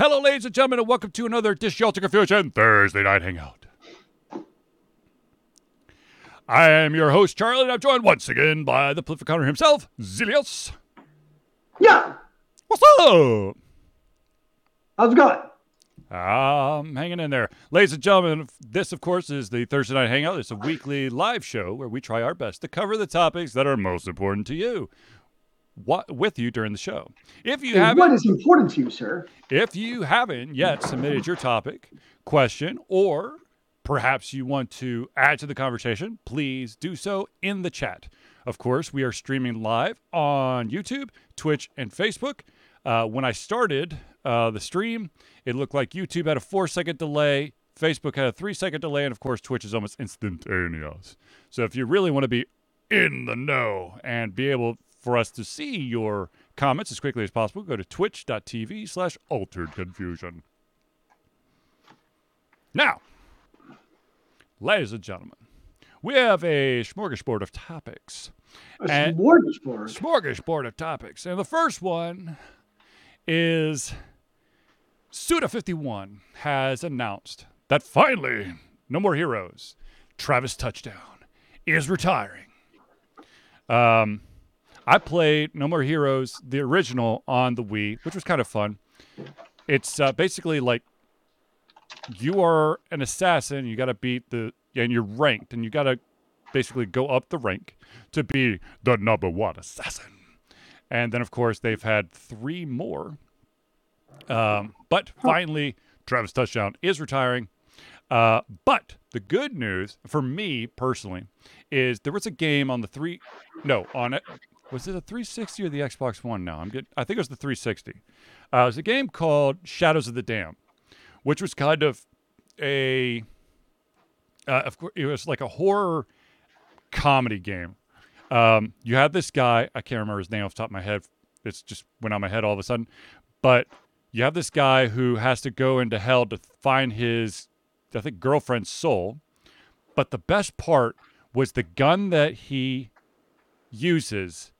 Hello, ladies and gentlemen, and welcome to another Dish Shelter Confusion Thursday Night Hangout. I am your host, Charlie, and I'm joined once again by the prolific hunter himself, Zilius. Yeah. What's up? How's it going? I'm hanging in there. Ladies and gentlemen, this, of course, is the Thursday Night Hangout. It's a weekly live show where we try our best to cover the topics that are most important to you what, with you during the show. If you haven't, what is important to you, sir? if you haven't yet submitted your topic, question, or perhaps you want to add to the conversation, please do so in the chat. Of course, we are streaming live on YouTube, Twitch, and Facebook. Uh, when I started uh, the stream, it looked like YouTube had a four second delay, Facebook had a three second delay, and of course, Twitch is almost instantaneous. So if you really want to be in the know and be able for us to see your comments as quickly as possible, go to twitch.tv slash altered confusion. Now, ladies and gentlemen, we have a smorgasbord of topics. A And- smorgasbord. Smorgasbord of topics. And the first one is Suda51 has announced that finally, No More Heroes, Travis Touchdown, is retiring. Um, I played No More Heroes, the original, on the Wii, which was kind of fun. It's uh, basically like you are an assassin, you got to beat the, and you're ranked, and you got to basically go up the rank to be the number one assassin. And then, of course, they've had three more. Um, but finally, Travis Touchdown is retiring. Uh, but the good news for me personally is there was a game on the three, no, on it. Was it a 360 or the Xbox One? No, I'm good. I think it was the 360. Uh, it was a game called Shadows of the Damned, which was kind of a, uh, of course, it was like a horror comedy game. Um, you have this guy, I can't remember his name off the top of my head. It's just went on my head all of a sudden. But you have this guy who has to go into hell to find his, I think, girlfriend's soul. But the best part was the gun that he uses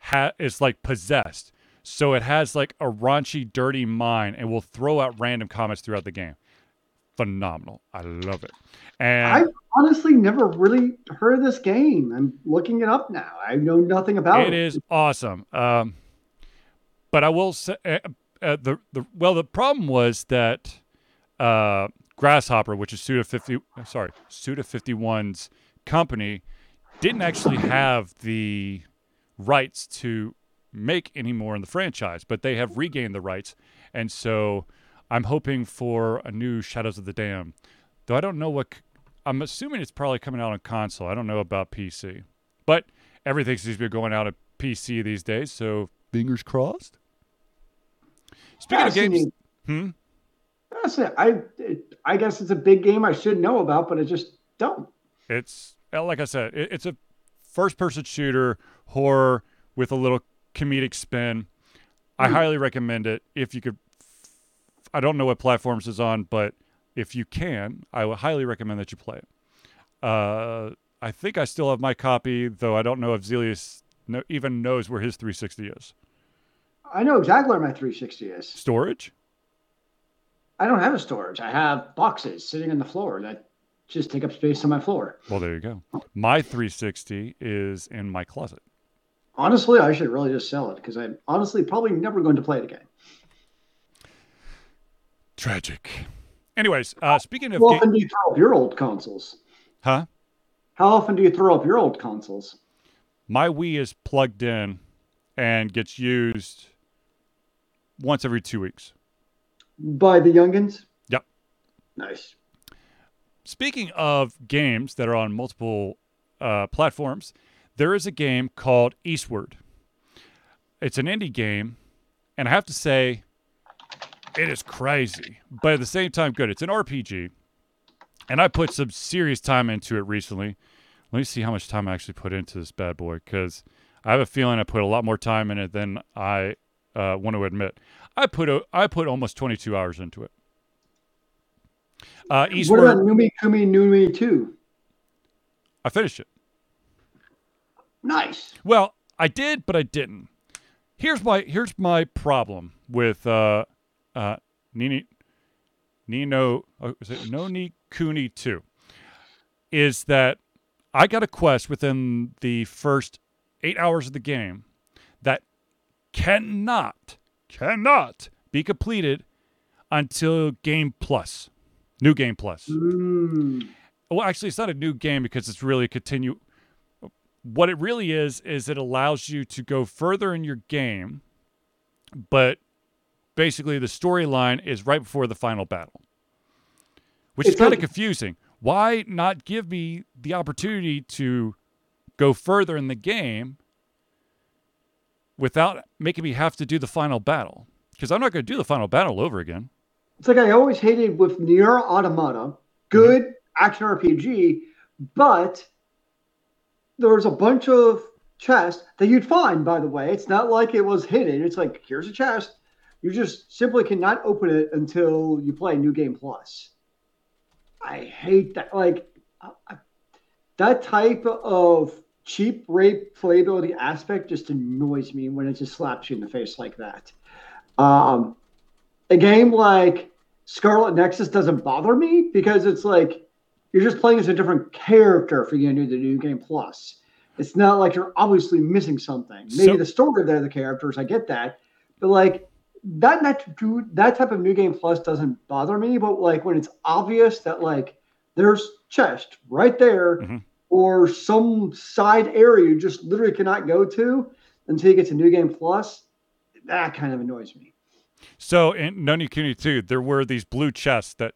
ha- is like possessed. So it has like a raunchy, dirty mind and will throw out random comments throughout the game. Phenomenal. I love it. And I honestly never really heard of this game. I'm looking it up now. I know nothing about it. It is awesome. Um, but I will say uh, uh, the the well the problem was that uh, Grasshopper, which is Suda fifty, sorry Suda 51's company, didn't actually have the rights to make any more in the franchise, but they have regained the rights, and so I'm hoping for a new Shadows of the Damned. Though I don't know what. I'm assuming it's probably coming out on console. I don't know about PC, but everything seems to be going out at PC these days. So fingers crossed. Speaking of games, Fascinating. hmm? That's it. I, it, I guess it's a big game I should know about, but I just don't. It's uh, like I said, it, it's a first-person shooter horror with a little comedic spin. I Hmm. highly recommend it if you could. I don't know what platforms is on, but if you can, I would highly recommend that you play it. Uh, I think I still have my copy, though I don't know if Zelius no, even knows where his 360 is. I know exactly where my 360 is. Storage? I don't have a storage. I have boxes sitting on the floor that just take up space on my floor. Well, there you go. My 360 is in my closet. Honestly, I should really just sell it because I'm honestly probably never going to play it again. Tragic. Anyways, uh, speaking of How often do you throw up your old consoles? huh? How often do you throw up your old consoles? my Wii is plugged in and gets used once every two weeks. By the youngins? Yep. Nice. Speaking of games that are on multiple uh, platforms, there is a game called Eastward. It's an indie game, and I have to say, it is crazy, but at the same time, good. It's an RPG, and I put some serious time into it recently. Let me see how much time I actually put into this bad boy, because I have a feeling I put a lot more time in it than I uh, want to admit. I put a, I put almost 22 hours into it. Uh, What Eastward, about Numi Kumi Numi 2? I finished it. Nice. Well, I did, but I didn't. Here's my here's my problem with uh, uh, Nini, Nino, oh, is it No Ni Kuni 2, is that I got a quest within the first eight hours of the game that cannot, cannot be completed until Game Plus, New Game Plus. Mm. Well, actually, it's not a new game because it's really a continue. What it really is is it allows you to go further in your game, but basically the storyline is right before the final battle, which It's is kind of confusing. Why not give me the opportunity to go further in the game without making me have to do the final battle? Because I'm not going to do the final battle over again. It's like I always hated with Nier Automata, mm-hmm. good action RPG, but there was a bunch of chests that you'd find, by the way. It's not like it was hidden. It's like, here's a chest. You just simply cannot open it until you play New Game Plus. I hate that. Like, I- I- that type of cheap rape playability aspect just annoys me when it just slaps you in the face like that. Um, a game like Scarlet Nexus doesn't bother me because it's like you're just playing as a different character for you to do the new game plus. It's not like you're obviously missing something. Maybe So- the story of the characters, I get that, but like that that that type of new game plus doesn't bother me. But like when it's obvious that like there's chest right there Mhm. or some side area you just literally cannot go to until you get to new game plus, that kind of annoys me. So in Ni no Kuni 2, there were these blue chests that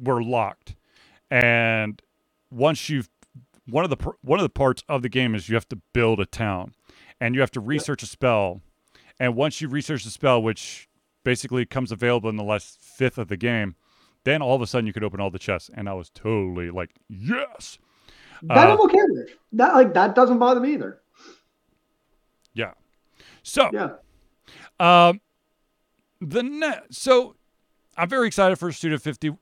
were locked. And once you've one of the one of the parts of the game is you have to build a town and you have to research a spell. And once you research the spell which basically comes available in the last fifth of the game, then all of a sudden you could open all the chests and I was totally like, "Yes." That Uh, I'm okay with. That like that doesn't bother me either. Yeah. So, Yeah. Um, the net. So, I'm very excited for Suda 50,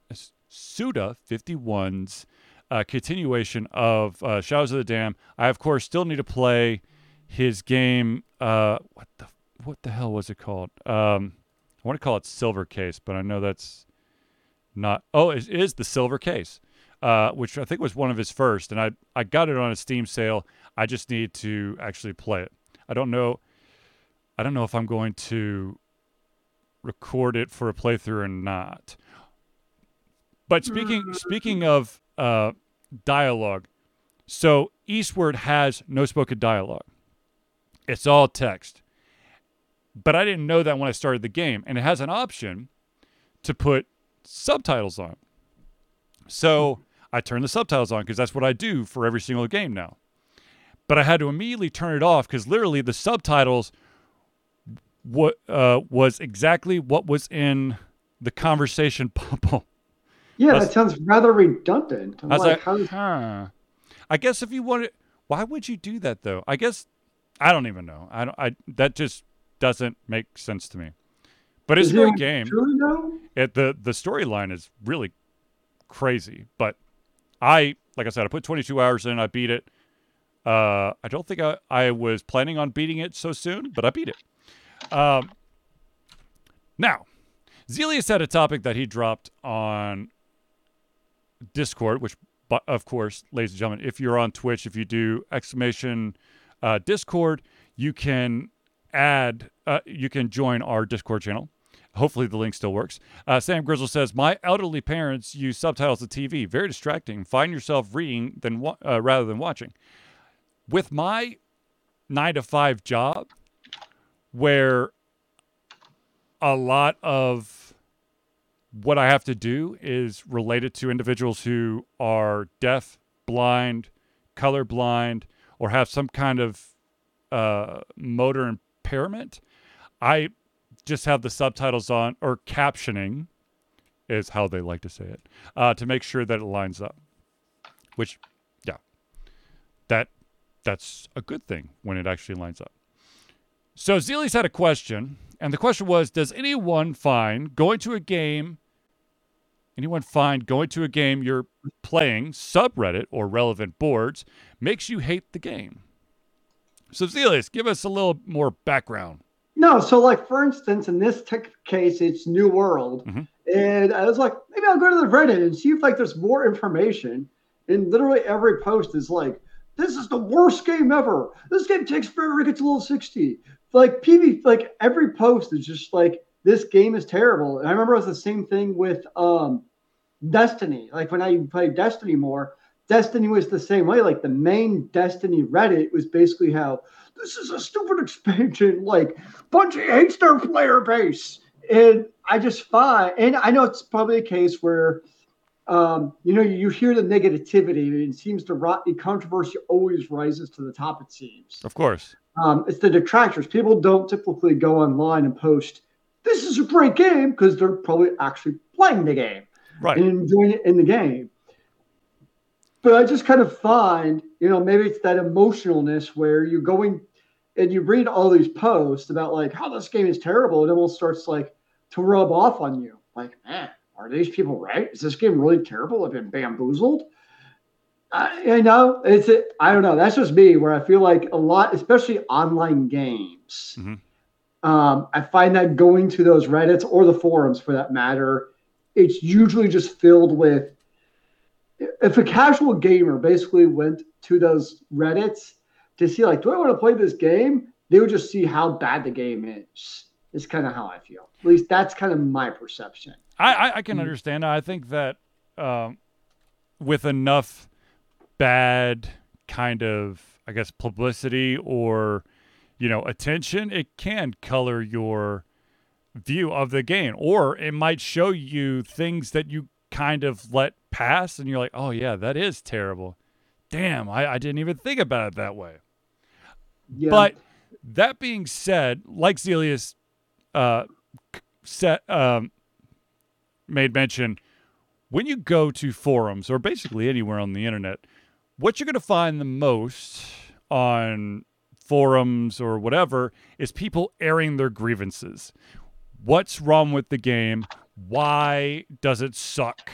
Suda 51's uh, continuation of uh, Shadows of the Damned. I of course still need to play his game. Uh, what the what the hell was it called? Um, I want to call it Silver Case, but I know that's not. Oh, it is the Silver Case, uh, which I think was one of his first, and I I got it on a Steam sale. I just need to actually play it. I don't know. I don't know if I'm going to record it for a playthrough or not. But speaking speaking of uh, dialogue, so Eastward has no spoken dialogue. It's all text. But I didn't know that when I started the game, and it has an option to put subtitles on. So I turned the subtitles on because that's what I do for every single game now. But I had to immediately turn it off because literally the subtitles what uh, was exactly what was in the conversation bubble. Yeah, That's- that sounds rather redundant. I'm I was like, like, huh. I guess if you wanted, why would you do that though? I guess I don't even know. I don't. I that just doesn't make sense to me. But it's a great game. It, the the storyline is really crazy. But I, like I said, I put 22 hours in. I beat it. Uh, I don't think I, I was planning on beating it so soon, but I beat it. Um, now, Zelius had a topic that he dropped on Discord, which, bu- of course, ladies and gentlemen, if you're on Twitch, if you do exclamation uh, Discord, you can add, uh, you can join our Discord channel. Hopefully, the link still works. Uh, Sam Grizzle says, "My elderly parents use subtitles to TV. Very distracting. Find yourself reading than wa- uh, rather than watching." With my nine to five job, where a lot of what I have to do is related to individuals who are deaf, blind, colorblind, or have some kind of uh, motor impairment. I just have the subtitles on or captioning is how they like to say it uh, to make sure that it lines up. Which, yeah, that that's a good thing when it actually lines up. So Zelius had a question, and the question was: Does anyone find going to a game? Anyone find going to a game you're playing subreddit or relevant boards makes you hate the game? So Zelius, give us a little more background. No, so like for instance, in this tech case, it's New World, Mhm. and I was like, maybe I'll go to the Reddit and see if like there's more information. And literally every post is like, this is the worst game ever. This game takes forever to get to level sixty. Like PV, like every post is just like this game is terrible. And I remember it was the same thing with um Destiny. Like when I played Destiny more, Destiny was the same way. Like the main Destiny Reddit was basically how this is a stupid expansion. Like Bungie hates their player base, and I just find, and I know it's probably a case where, um, you know, you hear the negativity, and it seems to rot. The controversy always rises to the top. It seems. Of course. Um, it's the detractors. People don't typically go online and post, "This is a great game," because they're probably actually playing the game Right. and enjoying it in the game. But I just kind of find, you know, maybe it's that emotionalness where you're going and you read all these posts about like how this game is terrible, it almost starts like to rub off on you. Like, man, are these people right? Is this game really terrible? I've been bamboozled. I, I know it's I don't know. That's just me where I feel like a lot, especially online games. Mhm. Um, I find that going to those Reddits or the forums for that matter, it's usually just filled with. If a casual gamer basically went to those Reddits to see like, do I want to play this game? They would just see how bad the game is. Is kind of how I feel. At least that's kind of my perception. I, I, I can understand. I think that um, with enough bad kind of, I guess, publicity or, you know, attention, it can color your view of the game. Or it might show you things that you kind of let pass and you're like, oh, yeah, that is terrible. Damn, I, I didn't even think about it that way. Yeah. But that being said, like Zelius uh, set, um, made mention, when you go to forums or basically anywhere on the internet, what you're going to find the most on forums or whatever is people airing their grievances. What's wrong with the game? Why does it suck?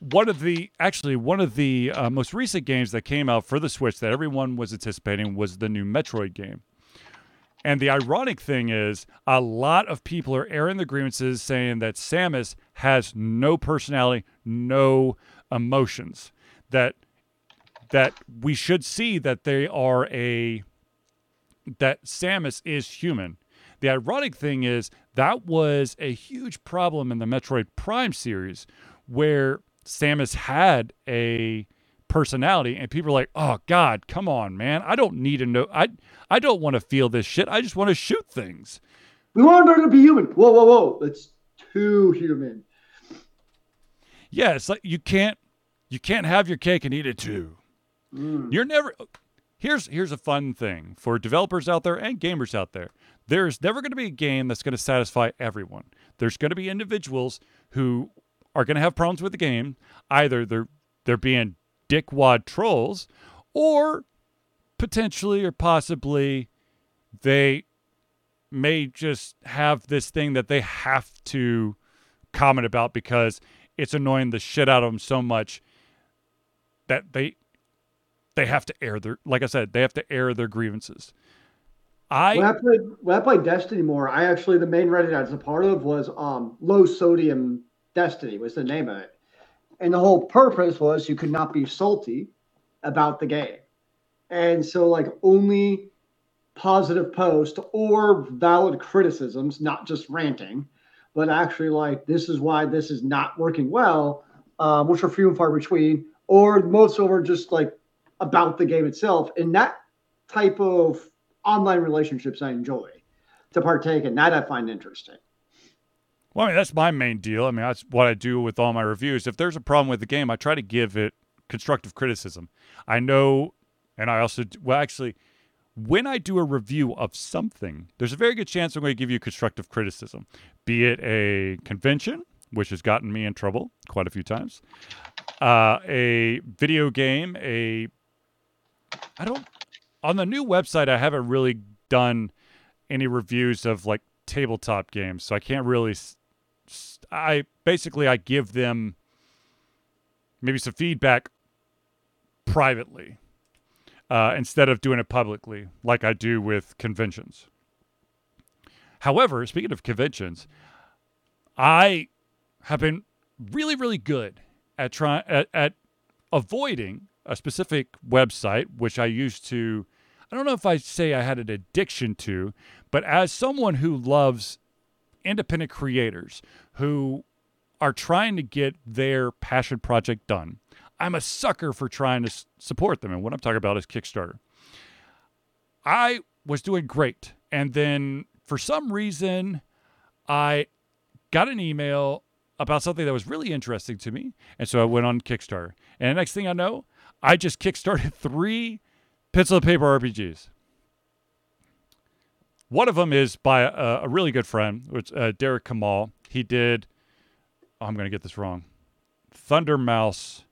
One of the actually one of the uh, most recent games that came out for the Switch that everyone was anticipating was the new Metroid game. And the ironic thing is, a lot of people are airing the grievances saying that Samus has no personality, no emotions. That that we should see that they are a that Samus is human. The ironic thing is that was a huge problem in the Metroid Prime series where Samus had a personality and people are like, "Oh god, come on, man. I don't need to know I I don't want to feel this shit. I just want to shoot things." we want her to be human. Whoa, whoa, whoa! That's too human. Yeah, it's like you can't you can't have your cake and eat it too. Mm. You're never Here's here's a fun thing for developers out there and gamers out there. There's never going to be a game that's going to satisfy everyone. There's going to be individuals who are going to have problems with the game. Either they're they're being dickwad trolls or potentially or possibly they may just have this thing that they have to comment about because it's annoying the shit out of them so much that they they have to air their like I said, they have to air their grievances. I when I played when I played Destiny more, I actually the main Reddit I was a part of was um low sodium Destiny was the name of it. And the whole purpose was you could not be salty about the game. And so like only positive post or valid criticisms, not just ranting, but actually like this is why this is not working well, um, which are few and far between, or most of them are just like about the game itself. And that type of online relationships I enjoy to partake in. That I find interesting. Well, I mean, that's my main deal. I mean, that's what I do with all my reviews. If there's a problem with the game, I try to give it constructive criticism. I know, and I also, well, actually, when I do a review of something, there's a very good chance I'm going to give you constructive criticism, be it a convention, which has gotten me in trouble quite a few times, uh, a video game, a, I don't, on the new website, I haven't really done any reviews of like tabletop games, so I can't really. I basically I give them maybe some feedback privately uh, instead of doing it publicly, like I do with conventions. However, speaking of conventions, I have been really, really good at trying at, at avoiding a specific website, which I used to. I don't know if I say I had an addiction to, but as someone who loves independent creators who are trying to get their passion project done, I'm a sucker for trying to support them. And what I'm talking about is Kickstarter. I was doing great. And then for some reason, I got an email about something that was really interesting to me. And so I went on Kickstarter. And the next thing I know, I just kickstarted three pencil and paper RPGs. One of them is by a, a really good friend, which uh, Derek Kamal. He did. Oh, I'm going to get this wrong. Thunder Mouse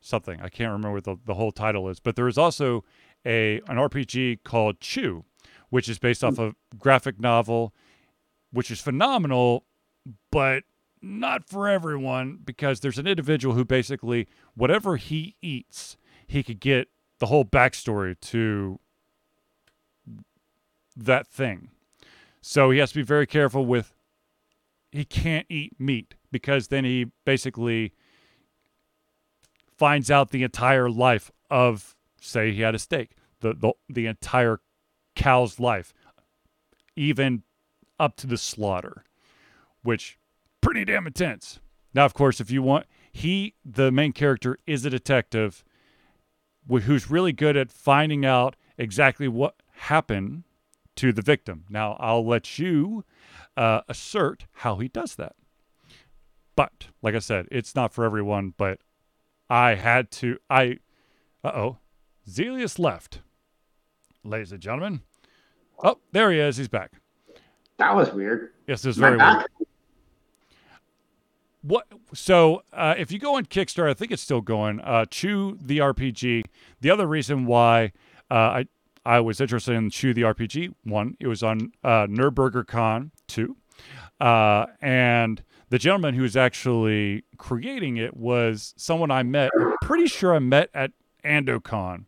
something. I can't remember what the, the whole title is, but there is also a an RPG called Chew, which is based off a graphic novel, which is phenomenal, but not for everyone because there's an individual who basically whatever he eats, he could get the whole backstory to that thing. So he has to be very careful with he can't eat meat because then he basically finds out the entire life of say he had a steak the the, the entire cow's life even up to the slaughter which pretty damn intense now of course if you want he the main character is a detective who's really good at finding out exactly what happened to the victim now i'll let you uh, assert how he does that but like i said it's not for everyone but I had to. I. Uh oh. Zelius left. Ladies and gentlemen. Oh, there he is. He's back. That was weird. Yes, it's Am I very weird. What? So, uh, if you go on Kickstarter, I think it's still going. Uh, Chew the RPG. The other reason why uh, I I was interested in Chew the RPG one, it was on uh, Nerdburger Con two, uh, and the gentleman who was actually creating it was someone I met. I'm pretty sure I met at AndoCon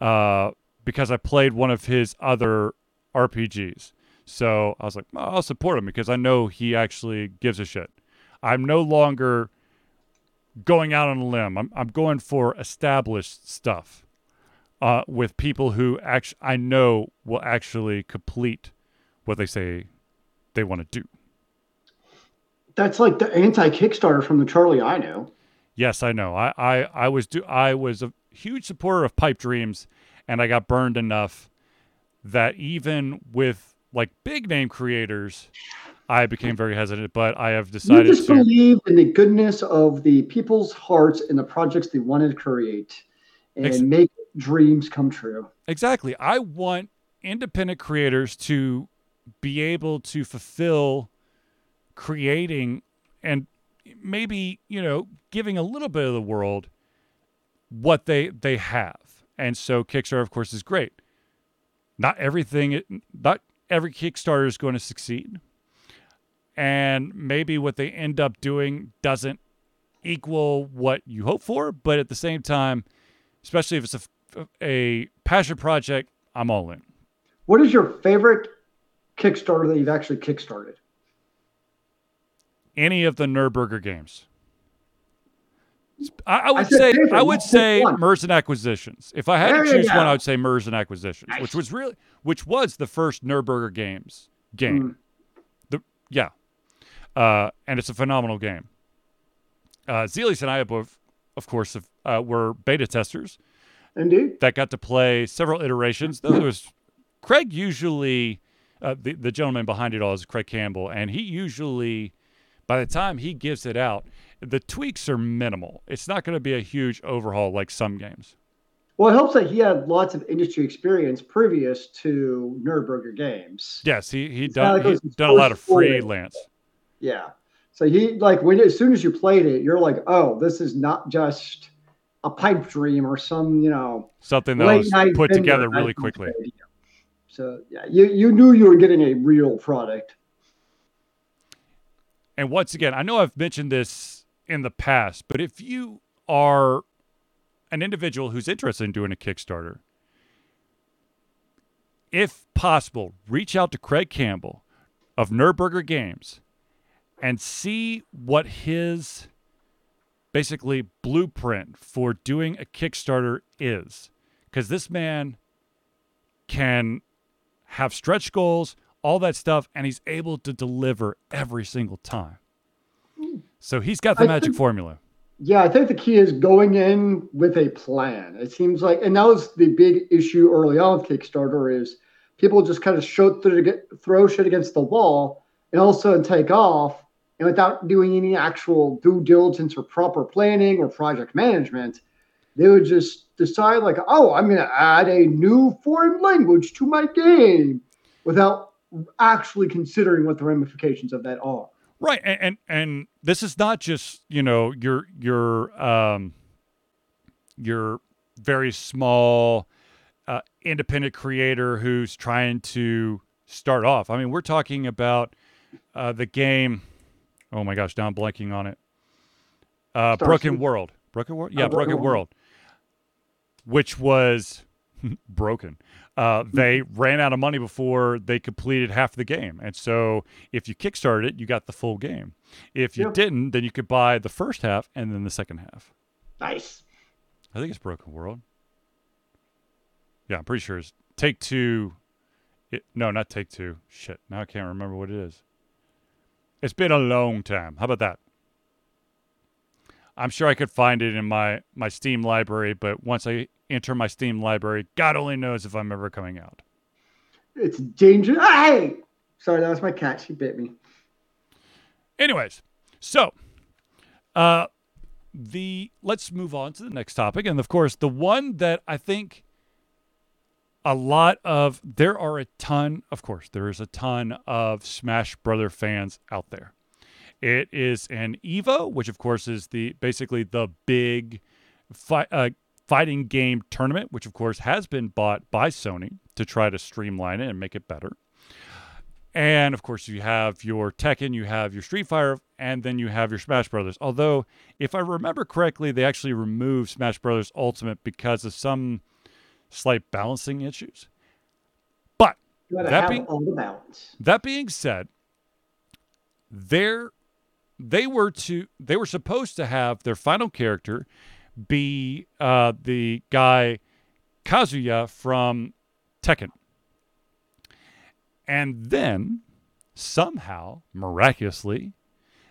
uh, because I played one of his other RPGs. So I was like, I'll support him because I know he actually gives a shit. I'm no longer going out on a limb. I'm, I'm going for established stuff uh, with people who actually I know will actually complete what they say they want to do. That's like the anti Kickstarter from the Charlie I know. Yes, I know. I, I, I was do I was a huge supporter of Pipe Dreams, and I got burned enough that even with like big name creators, I became very hesitant. But I have decided. You just to. believe in the goodness of the people's hearts and the projects they wanted to create and Ex- make dreams come true. Exactly. I want independent creators to be able to fulfill creating and maybe, you know, giving a little bit of the world what they they have. And so Kickstarter of course is great. Not everything not every Kickstarter is going to succeed. And maybe what they end up doing doesn't equal what you hope for, but at the same time, especially if it's a, a passion project, I'm all in. What is your favorite Kickstarter that you've actually kickstarted? Any of the Nerdburger games. I, I would said say favorite, I would say. Mergers and Acquisitions. If I had There to choose one. I would say Mergers and Acquisitions, Nice. which was really which was the first Nerdburger games game. Mm. The yeah, uh, and it's a phenomenal game. Uh, and I both, of course, have, uh, were beta testers Indeed. that got to play several iterations. There was Craig usually uh, the the gentleman behind it all is Craig Campbell, and he usually by the time he gives it out, the tweaks are minimal. It's not going to be a huge overhaul like some games. Well, it helps that he had lots of industry experience previous to Nerdburger Games. Yes, he he done like he's done a lot of freelance. Yeah. So he like when as soon as you played it, you're like, oh, this is not just a pipe dream or some, you know, Something that was put together really quickly. So yeah, you you knew you were getting a real product. And once again, I know I've mentioned this in the past, but if you are an individual who's interested in doing a Kickstarter, if possible, reach out to Craig Campbell of Nerdburger Games and see what his basically blueprint for doing a Kickstarter is. Because this man can have stretch goals, all that stuff, and he's able to deliver every single time. So he's got the I magic think- formula. Yeah, I think the key is going in with a plan. It seems like, and that was the big issue early on with Kickstarter is people just kind of show through throw shit against the wall and all of a sudden take off, and without doing any actual due diligence or proper planning or project management, they would just decide like, oh, I'm going to add a new foreign language to my game, without actually considering what the ramifications of that are. Right, and, and and this is not just you know your your um your very small uh, independent creator who's trying to start off. I mean, we're talking about uh, the game. Oh my gosh, now I'm blanking on it. Uh, Broken World. Broken World. Yeah, Oh, Broken Broken World. World. Which was broken. Uh, they ran out of money before they completed half the game, and so if you kickstarted it, you got the full game. If you didn't, then you could buy the first half and then the second half. Nice. I think it's Broken World. Yeah, I'm pretty sure it's Take Two. It, no, not Take Two. Shit, now I can't remember what it is. It's been a long time. How about that? I'm sure I could find it in my my Steam library, but once I enter my Steam library, God only knows if I'm ever coming out. It's dangerous. Hey! Sorry, that was my cat. She bit me. Anyways, so uh the let's move on to the next topic and of course the one that I think a lot of there are a ton of course there is a ton of Smash Brother fans out there. It is an Evo, which of course is the basically the big fi- uh, fighting game tournament, which of course has been bought by Sony to try to streamline it and make it better. And of course, you have your Tekken, you have your Street Fighter, and then you have your Smash Brothers. Although, if I remember correctly, they actually removed Smash Brothers Ultimate because of some slight balancing issues. But That have being- all the balance. that being said, there they were to they were supposed to have their final character be uh, the guy Kazuya from Tekken. And then somehow, miraculously,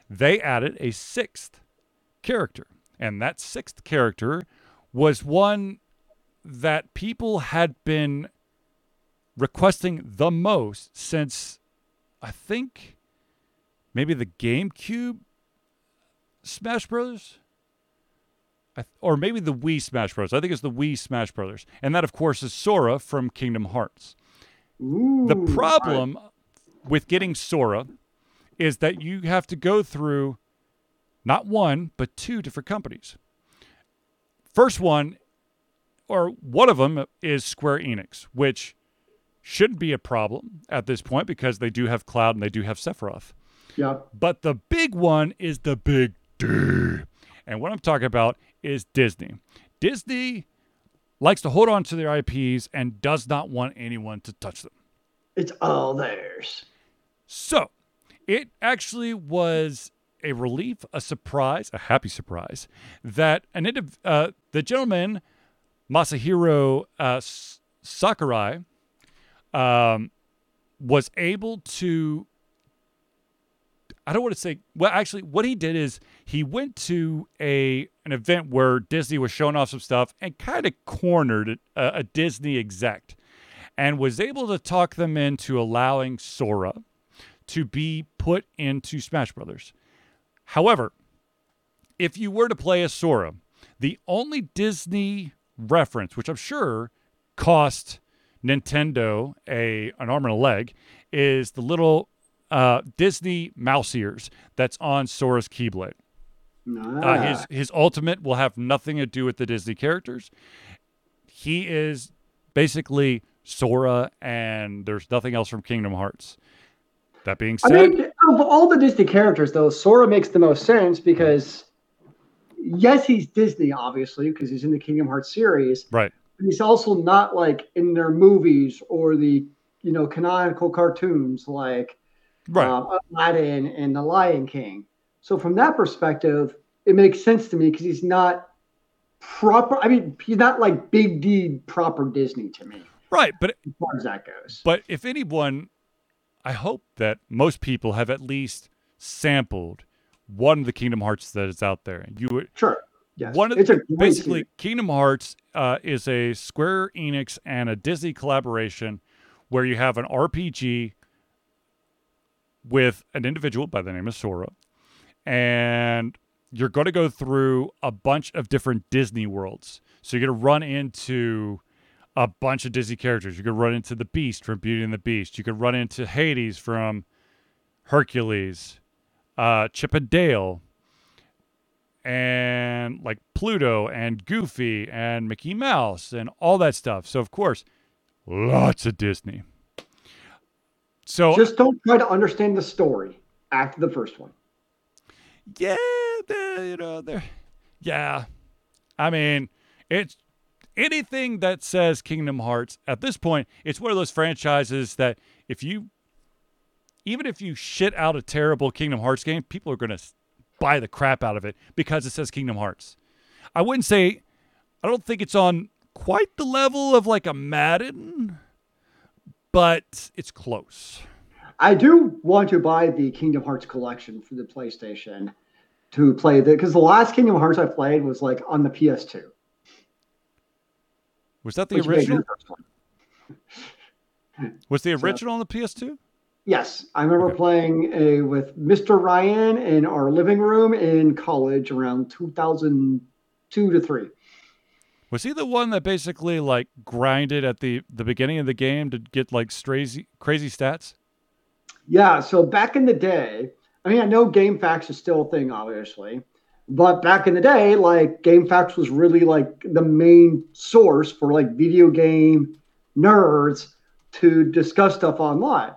they added a sixth character. And that sixth character was one that people had been requesting the most since I think maybe the GameCube Smash Brothers, I th- or maybe the Wii Smash Brothers. I think it's the Wii Smash Brothers, and that of course is Sora from Kingdom Hearts. Ooh, The problem with getting Sora is that you have to go through not one but two different companies. First one, or one of them, is Square Enix, which shouldn't be a problem at this point because they do have Cloud and they do have Sephiroth. Yeah. But the big one is the big D. And what I'm talking about is Disney. Disney likes to hold on to their IPs and does not want anyone to touch them. It's all theirs. So it actually was a relief, a surprise, a happy surprise that an indiv- uh, the gentleman Masahiro uh, Sakurai um, was able to. I don't want to say. Well, actually, what he did is he went to a an event where Disney was showing off some stuff and kind of cornered a, a Disney exec, and was able to talk them into allowing Sora to be put into Smash Brothers. However, if you were to play as Sora, the only Disney reference, which I'm sure cost Nintendo a an arm and a leg, is the little uh, Disney mouse ears that's on Sora's Keyblade. Uh, Ah, his his ultimate will have nothing to do with the Disney characters. He is basically Sora, and there's nothing else from Kingdom Hearts. That being I said, mean, of all the Disney characters, though, Sora makes the most sense because, yes, he's Disney, obviously, because he's in the Kingdom Hearts series. right? he's also not like in their movies or the you know canonical cartoons like Right. uh, Aladdin and The Lion King. So from that perspective, it makes sense to me because he's not proper. I mean, he's not like Big D proper Disney to me right. But as far as that goes. But if anyone, I hope that most people have at least sampled one of the Kingdom Hearts that is out there. You would Sure. Yes. one of it's the, basically series. Kingdom Hearts uh, is a Square Enix and a Disney collaboration where you have an RPG with an individual by the name of Sora, and you're going to go through a bunch of different Disney worlds. So you're going to run into a bunch of Disney characters. You could run into the Beast from Beauty and the Beast. You could run into Hades from Hercules, uh, Chip and Dale, and like Pluto and Goofy and Mickey Mouse and all that stuff. So of course, lots of Disney. So Just don't try to understand the story after the first one. yeah, you know, there, yeah. I mean, it's anything that says Kingdom Hearts at this point. It's one of those franchises that if you, even if you shit out a terrible Kingdom Hearts game, people are gonna buy the crap out of it because it says Kingdom Hearts. I wouldn't say, I don't think it's on quite the level of like a Madden, but it's close. I do want to buy the Kingdom Hearts collection for the PlayStation to play the because the last Kingdom Hearts I played was like on the PS2. Was that the which original? the first one. Was the So- original on the PS2? Yes, I remember Okay. playing a with Mr. Ryan in our living room in college around 2002 to three. Was he the one that basically like grinded at the the beginning of the game to get like crazy crazy stats? Yeah, so back in the day, I mean, I know GameFAQs is still a thing, obviously, but back in the day, like GameFAQs was really like the main source for like video game nerds to discuss stuff online.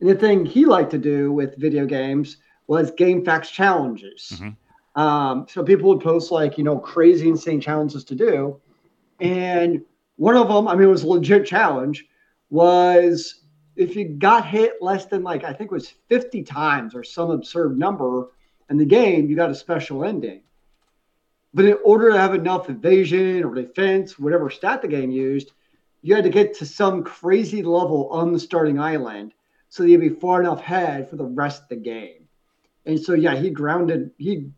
And the thing he liked to do with video games was GameFAQs challenges. Mhm. Um, so people would post like you know crazy, insane challenges to do, and one of them, I mean, it was a legit challenge, was if you got hit less than like I think it was 50 times or some absurd number in the game, you got a special ending. But in order to have enough evasion or defense, whatever stat the game used, you had to get to some crazy level on the starting island so that you'd be far enough ahead for the rest of the game. And so yeah, he grounded he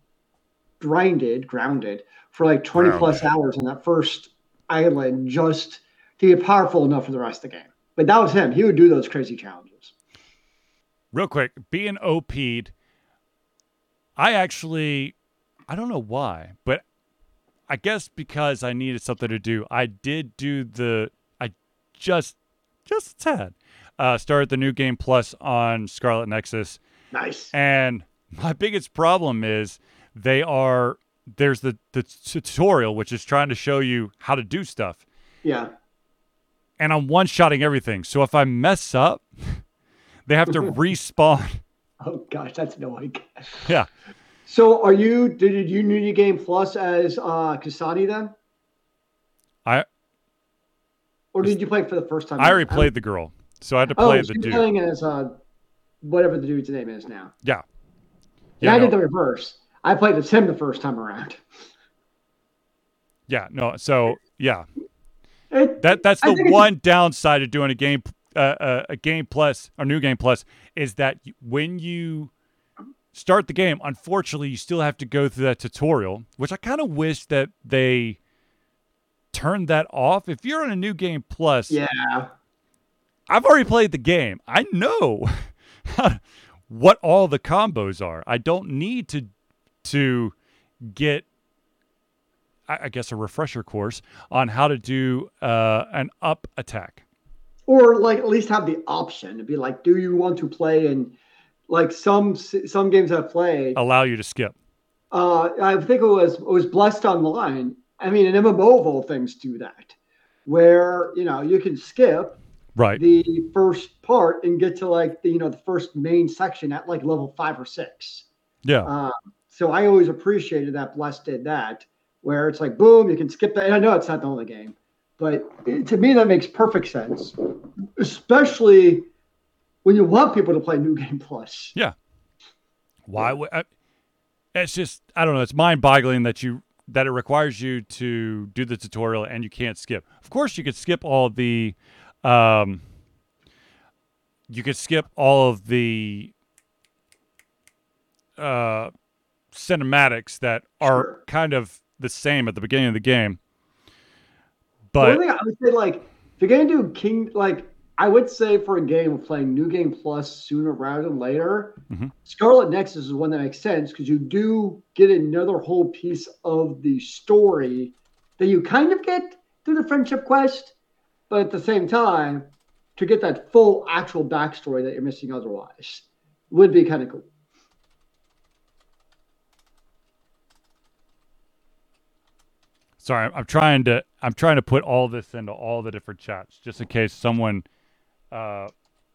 grinded, grounded for like 20 plus hours on that first island just to get powerful enough for the rest of the game. But that was him. He would do those crazy challenges. Real quick, being OP'd, I actually I don't know why, but I guess because I needed something to do, I did do the I just just a tad. Uh started the new game plus on Scarlet Nexus. Nice. And my biggest problem is they are there's the the tutorial which is trying to show you how to do stuff. Yeah. and I'm one shotting everything. So if I mess up, they have to respawn. Oh gosh, that's annoying. Yeah. So are you did you new game plus as uh Kasane then? I Or did you play for the first time? I already played the girl, so I had to Oh, play so the dude. playing as uh whatever the dude's name is now. Yeah. Yeah, Yeah, I no, did the reverse. I played as him the first time around. yeah, no. So yeah, It, that that's the one downside of doing a game, uh, uh, a game plus or new game plus is that when you start the game, unfortunately, you still have to go through that tutorial, which I kind of wish that they turned that off. If you're on a new game plus, yeah. I've already played the game. I know what all the combos are. I don't need to to get I, I guess a refresher course on how to do uh, an up attack. or like at least have the option to be like, do you want to play in like some some games I've played? Allow you to skip. Uh, I think it was it was Bless Online. I mean, an MMO of all things do that, where you know you can skip Right. the first part and get to like the you know the first main section at like level five or six. yeah. Uh, so I always appreciated that Bless did that, where it's like boom, you can skip that. And I know it's not the only game, But it- to me, that makes perfect sense, especially when you want people to play New Game Plus. Yeah why would I, it's just I don't know, it's mind-boggling that you that it requires you to do the tutorial and you can't skip. Of course you could skip all the um you could skip all of the uh cinematics that are Sure. kind of the same at the beginning of the game. But thing I would say, like, if you're gonna do King, like, I would say for a game playing New Game Plus sooner rather than later, Mhm. Scarlet Nexus is one that makes sense because you do get another whole piece of the story that you kind of get through the friendship quest, but at the same time, to get that full actual backstory that you're missing otherwise would be kind of cool. Sorry, I'm- trying to I'm trying to put all this into all the different chats just in case someone uh,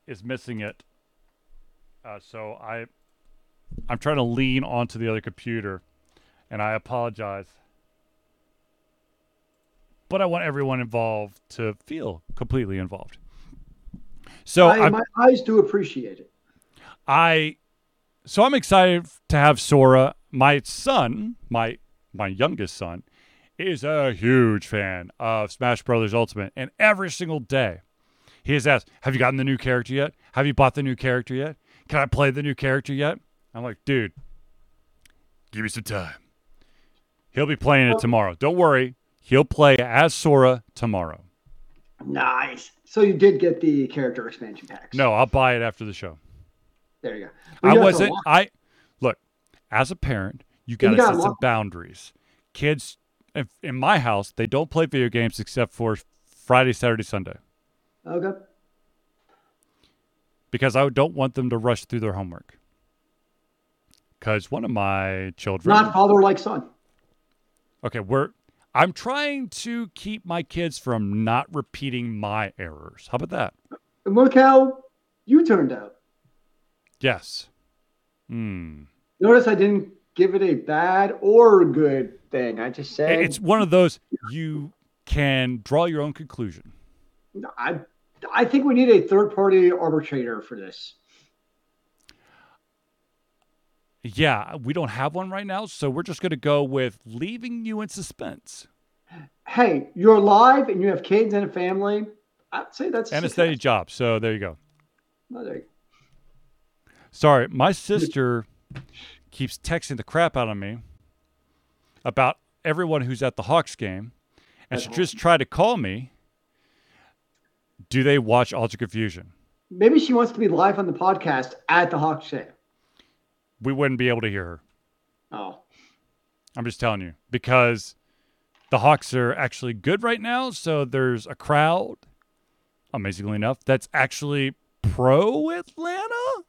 is missing it. Uh, so I I'm trying to lean onto the other computer, and I apologize. But I want everyone involved to feel completely involved. So I, my eyes do appreciate it. I so I'm excited to have Sora. My son, my my youngest son, is a huge fan of Smash Brothers Ultimate, and every single day he has asked, "Have you gotten the new character yet? Have you bought the new character yet? Can I play the new character yet?" I'm like, "Dude, give me some time. He'll be playing it tomorrow. Don't worry, he'll play as Sora tomorrow. Nice. So you did get the character expansion packs. No, I'll buy it after the show. There you go. I You to wasn't. I look as a parent. You got to gotta set some boundaries. Kids, if, in my house, they don't play video games except for Friday, Saturday, Sunday Okay. because I don't want them to rush through their homework. Because one of my children, Not father like son. okay, we're. I'm trying to keep my kids from not repeating my errors. How about that? And look how you turned out. Yes. Hmm. Notice I didn't give it a bad or good thing. I just said It's one of those you can draw your own conclusion. I I think we need a third party arbitrator for this. Yeah, we don't have one right now, so we're just going to go with leaving you in suspense Hey, you're alive and you have kids and a family. I'd say that's and a success. steady job. So there you go. Oh, there you go. Sorry, my sister keeps texting the crap out of me about everyone who's at the Hawks game, and That's she just tried to call me. Do they watch Alter Confusion? Maybe she wants to be live on the podcast at the Hawks game. We wouldn't be able to hear her. Oh, I'm just telling you because the Hawks are actually good right now. So there's a crowd, amazingly enough, that's actually pro Atlanta.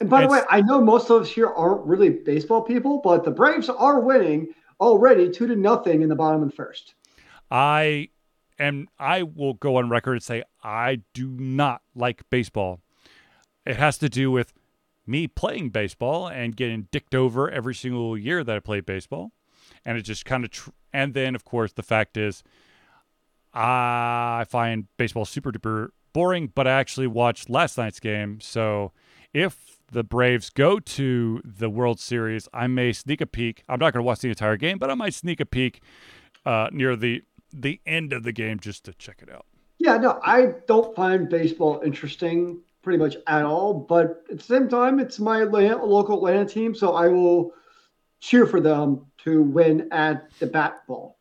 and by the way, I know most of us here aren't really baseball people, but the Braves are winning already two to nothing in the bottom of the first. I am. I will go on record and say I do not like baseball. It has to do with me playing baseball and getting dicked over every single year that I played baseball, and it just kind of. Tr- and then, of course, the fact is, I find baseball super duper boring. But I actually watched last night's game, so if the Braves go to the World Series, I may sneak a peek. I'm not going to watch the entire game, but I might sneak a peek uh, near the the end of the game just to check it out. Yeah, no, I don't find baseball interesting pretty much at all. But at the same time, it's my Atlanta, local Atlanta team, so I will cheer for them to win at the bat ball.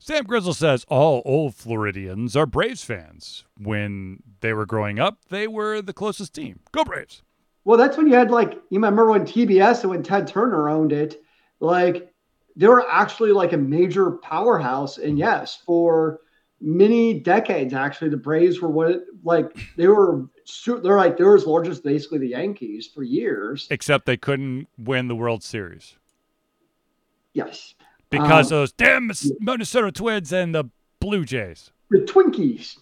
Sam Grizzle says all old Floridians are Braves fans. When they were growing up, they were the closest team. Go Braves! Well, that's when you had like you remember when TBS and when Ted Turner owned it, like they were actually like a major powerhouse. And mm-hmm. yes, for many decades, actually, the Braves were what like they were. They're like they're as large as basically the Yankees for years. Except they couldn't win the World Series Yes, because Um, those damn Minnesota Twins and the Blue Jays. the Twinkies.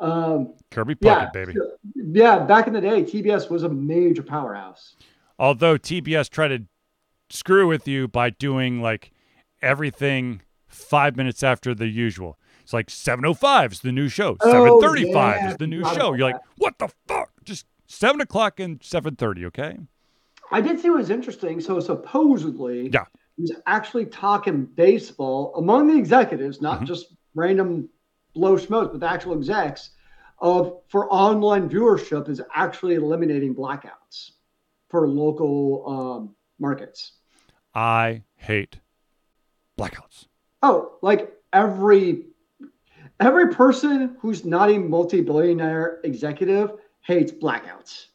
Um, Kirby yeah, Puckett, baby. yeah. Back in the day, TBS was a major powerhouse. Although TBS tried to screw with you by doing like everything five minutes after the usual. It's like 7.05 is the new show. Oh, 7.35 yeah, is the new show. You're like, what the fuck? Just 7 o'clock and 7.30, okay? I did see what was interesting. So supposedly, Yeah. he was actually talking baseball among the executives, not Mhm. just random blow schmoes, but the actual execs of for online viewership is actually eliminating blackouts for local um, markets. I hate blackouts. Oh, like every every person who's not a multi-billionaire executive hates blackouts.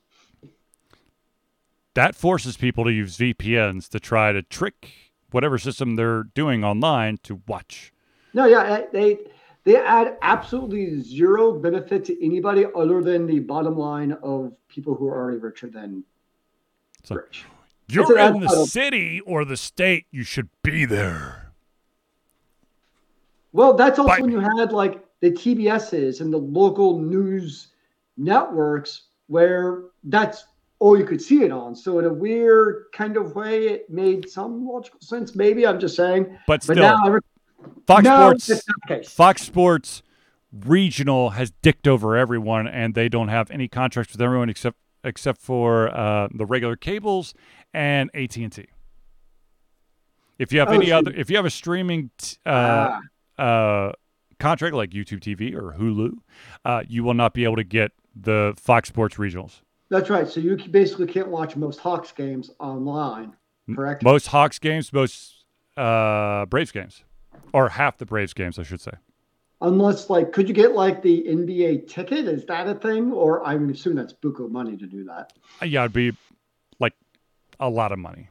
That forces people to use VPNs to try to trick whatever system they're doing online to watch. No, yeah, they they add absolutely zero benefit to anybody other than the bottom line of people who are already richer than So- rich. You're in the city or the state. You should be there. Well, that's also Bite when you had like the TBSs and the local news networks where that's all you could see it on. So in a weird kind of way, it made some logical sense. Maybe I'm just saying, But but still, now Fox no, Sports that's not the case. Fox Sports Regional has dicked over everyone, and they don't have any contracts with everyone except except for uh, the regular cables and AT and T. If you have Oh, any so- other, if you have a streaming t- uh, Ah. Uh, contract like YouTube TV or Hulu, uh, you will not be able to get the Fox Sports regionals. That's right. So you basically can't watch most Hawks games online, correct? Most Hawks games, most uh, Braves games, or half the Braves games, I should say. Unless, like, could you get like the NBA ticket? Is that a thing? Or I would assume that's buku money to do that. Uh, Yeah, it'd be like a lot of money,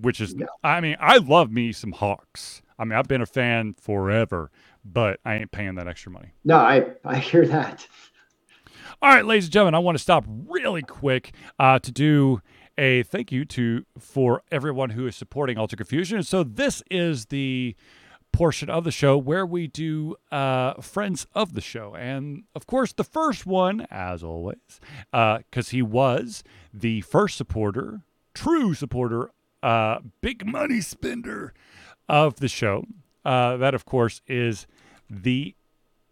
which is, Yeah. I mean, I love me some Hawks. I mean, I've been a fan forever, but I ain't paying that extra money. No, I I hear that. All right, ladies and gentlemen, I want to stop really quick uh, to do a thank you to for everyone who is supporting Alter Confusion. And so this is the portion of the show where we do uh, friends of the show, and of course the first one, as always, because he was the first supporter, true supporter, uh, big money spender of the show. Uh, that of course is the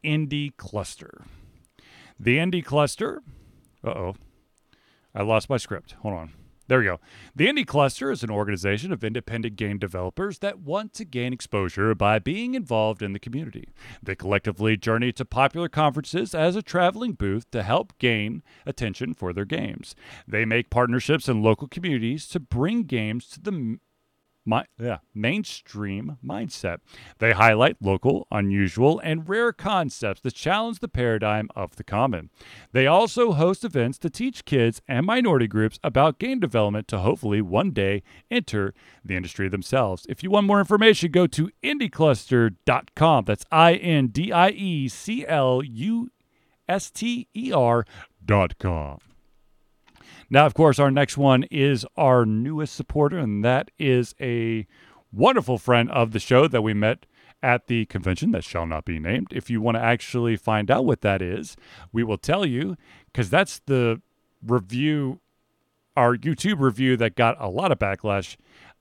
Indie Cluster. The Indie Cluster. Uh oh. I lost my script. Hold on. There we go. The Indie Cluster is an organization of independent game developers that want to gain exposure by being involved in the community. They collectively journey to popular conferences as a traveling booth to help gain attention for their games. They make partnerships in local communities to bring games to the m- mi- yeah, mainstream mindset. They highlight local, unusual, and rare concepts that challenge the paradigm of the common. They also host events to teach kids and minority groups about game development to hopefully one day enter the industry themselves. If you want more information, go to indiecluster.com. That's I N D I E C L U S T E R dot com. Now, of course, our next one is our newest supporter, and that is a wonderful friend of the show that we met at the convention that shall not be named. If you want to actually find out what that is, we will tell you because that's the review, our YouTube review that got a lot of backlash.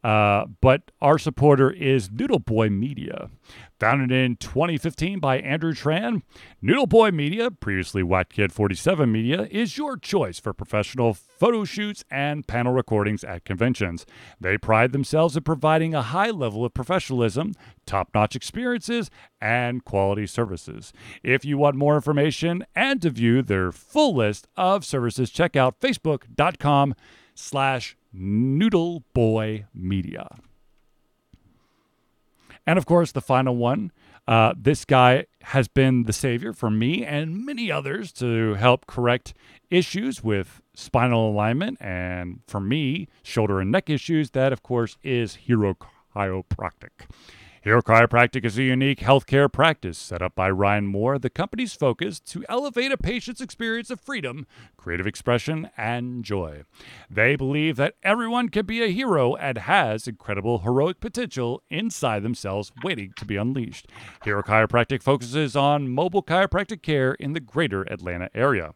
Uh, but our supporter is Noodle Boy Media. Founded in 2015 by Andrew Tran, Noodle Boy Media, previously Whack Kid 47 Media, is your choice for professional photo shoots and panel recordings at conventions. They pride themselves in providing a high level of professionalism, top notch experiences, and quality services. If you want more information and to view their full list of services, check out facebook.com slash Noodle Boy Media. And of course, the final one. Uh, this guy has been the savior for me and many others to help correct issues with spinal alignment and for me, shoulder and neck issues. That, of course, is Hero Chiropractic. Hero Chiropractic is a unique healthcare practice set up by Ryan Moore, the company's focus to elevate a patient's experience of freedom, creative expression, and joy. They believe that everyone can be a hero and has incredible heroic potential inside themselves waiting to be unleashed. Hero Chiropractic focuses on mobile chiropractic care in the greater Atlanta area.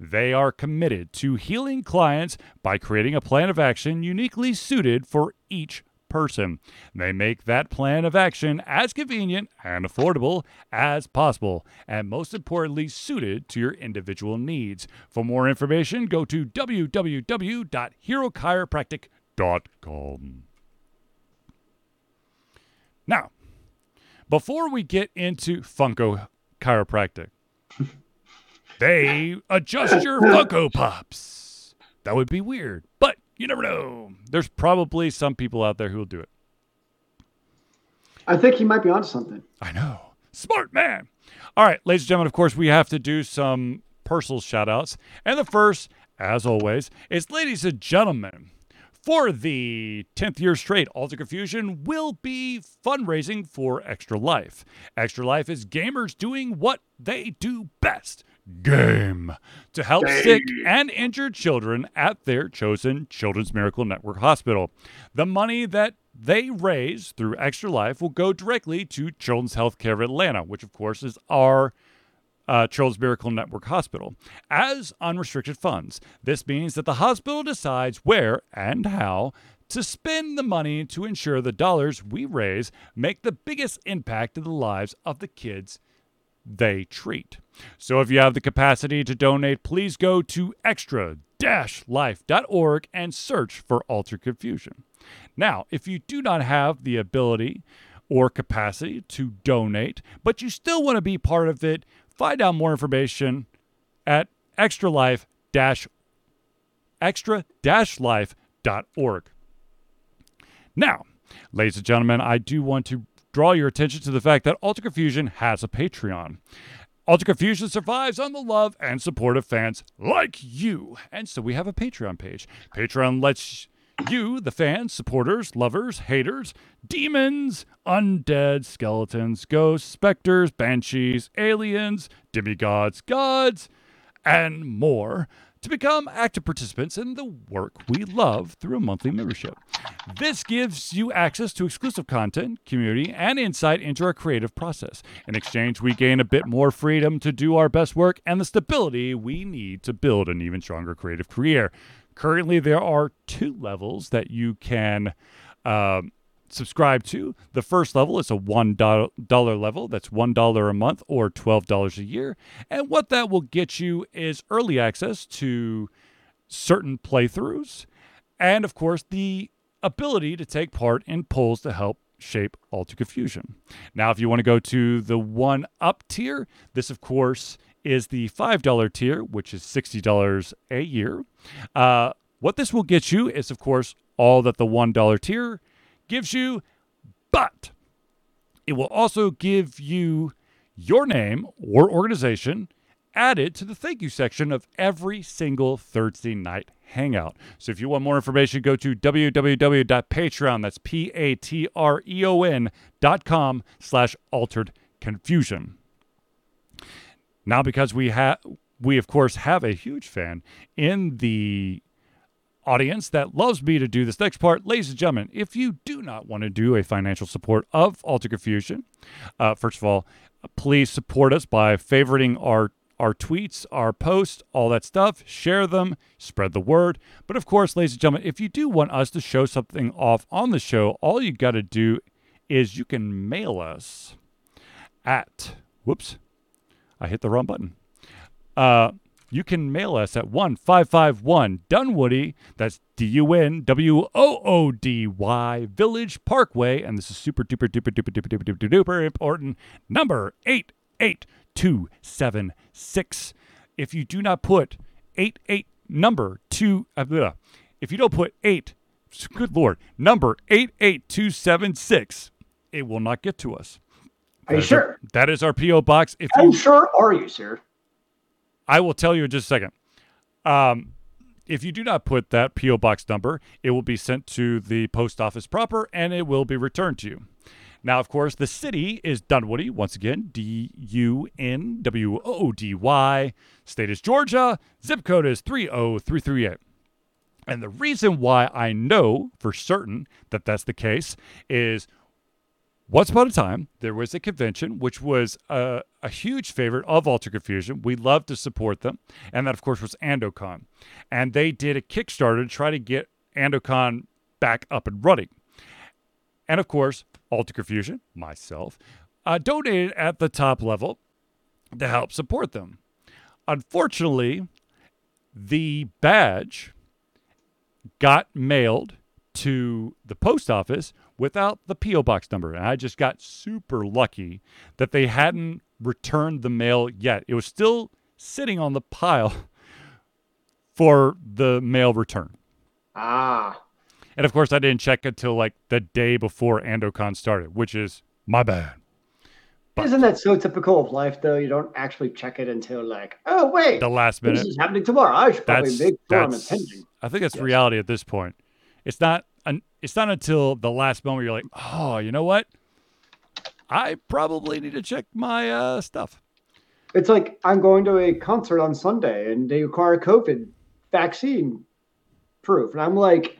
They are committed to healing clients by creating a plan of action uniquely suited for each person. They make that plan of action as convenient and affordable as possible, and most importantly, suited to your individual needs. For more information, go to www.herochiropractic.com. Now, before we get into Funko Chiropractic, they adjust your Funko Pops. That would be weird, but you never know. There's probably some people out there who will do it. I think he might be onto something. I know. Smart man. All right, ladies and gentlemen, of course, we have to do some personal shout outs. And the first, as always, is ladies and gentlemen. For the 10th year straight, Alter Confusion will be fundraising for Extra Life. Extra Life is gamers doing what they do best game to help sick and injured children at their chosen Children's Miracle Network hospital. The money that they raise through Extra Life will go directly to Children's Healthcare of Atlanta, which, of course, is our uh, Children's Miracle Network Hospital, as unrestricted funds. This means that the hospital decides where and how to spend the money to ensure the dollars we raise make the biggest impact in the lives of the kids they treat. So if you have the capacity to donate, please go to extra-life.org and search for Alter Confusion. Now, if you do not have the ability or capacity to donate, but you still want to be part of it, find out more information at extra-life extra-life.org. Now, ladies and gentlemen, I do want to draw your attention to the fact that Alter Confusion has a Patreon. Alter Confusion survives on the love and support of fans like you. And so we have a Patreon page. Patreon lets you, the fans, supporters, lovers, haters, demons, undead, skeletons, ghosts, specters, banshees, aliens, demigods, gods, and more to become active participants in the work we love through a monthly membership. This gives you access to exclusive content, community, and insight into our creative process. In exchange, we gain a bit more freedom to do our best work and the stability we need to build an even stronger creative career. Currently, there are two levels that you can. Um, subscribe to. The first level is a $1 level. That's $1 a month or $12 a year. And what that will get you is early access to certain playthroughs and, of course, the ability to take part in polls to help shape Alter Confusion. Now, if you want to go to the one up tier, this, of course, is the $5 tier, which is $60 a year. Uh, what this will get you is, of course, all that the $1 tier gives you, but it will also give you your name or organization added to the thank you section of every single Thursday night hangout. So if you want more information, go to www.patreon, that's P-A-T-R-E-O-N dot com slash altered confusion. Now, because we have, we of course have a huge fan in the audience that loves me to do this next part, ladies and gentlemen, if you do not want to do a financial support of Alter Confusion, uh, first of all, please support us by favoriting our our tweets, our posts, all that stuff. Share them, spread the word. But of course, ladies and gentlemen, if you do want us to show something off on the show, all you got to do is you can mail us at, whoops, I hit the wrong button. Uh, you can mail us at 1551 Dunwoody, that's D U N W O O D Y Village Parkway, and this is super duper duper duper duper duper duper duper important number 88276. If you do not put 88 number 2 uh, if you don't put 8 good lord, number 88276, it will not get to us. Are you sure? Our, that is our PO box. If How you, sure are you, sir? I will tell you in just a second. Um, if you do not put that P.O. box number, it will be sent to the post office proper and it will be returned to you. Now, of course, the city is Dunwoody. Once again, D U N W O D Y. State is Georgia. Zip code is 30338. And the reason why I know for certain that that's the case is once upon a time, there was a convention which was a, a, huge favorite of Alter Confusion. We love to support them. And that, of course, was Andocon. And they did a Kickstarter to try to get Andocon back up and running. and of course, Alter Confusion, myself, uh, donated at the top level to help support them. Unfortunately, the badge got mailed to the post office without the P.O. box number. And I just got super lucky that they hadn't returned the mail yet. It was still sitting on the pile for the mail return. Ah. And of course, I didn't check until like the day before AndoCon started, which is my bad. But Isn't that so typical of life, though? You don't actually check it until like, oh wait, the last minute. This is happening tomorrow. I should probably that's, make sure I'm attending. I think that's yes. reality at this point. It's not. An, it's not until the last moment you're like, oh, you know what? I probably need to check my uh, stuff. It's like I'm going to a concert on Sunday, and they require COVID vaccine proof, and I'm like,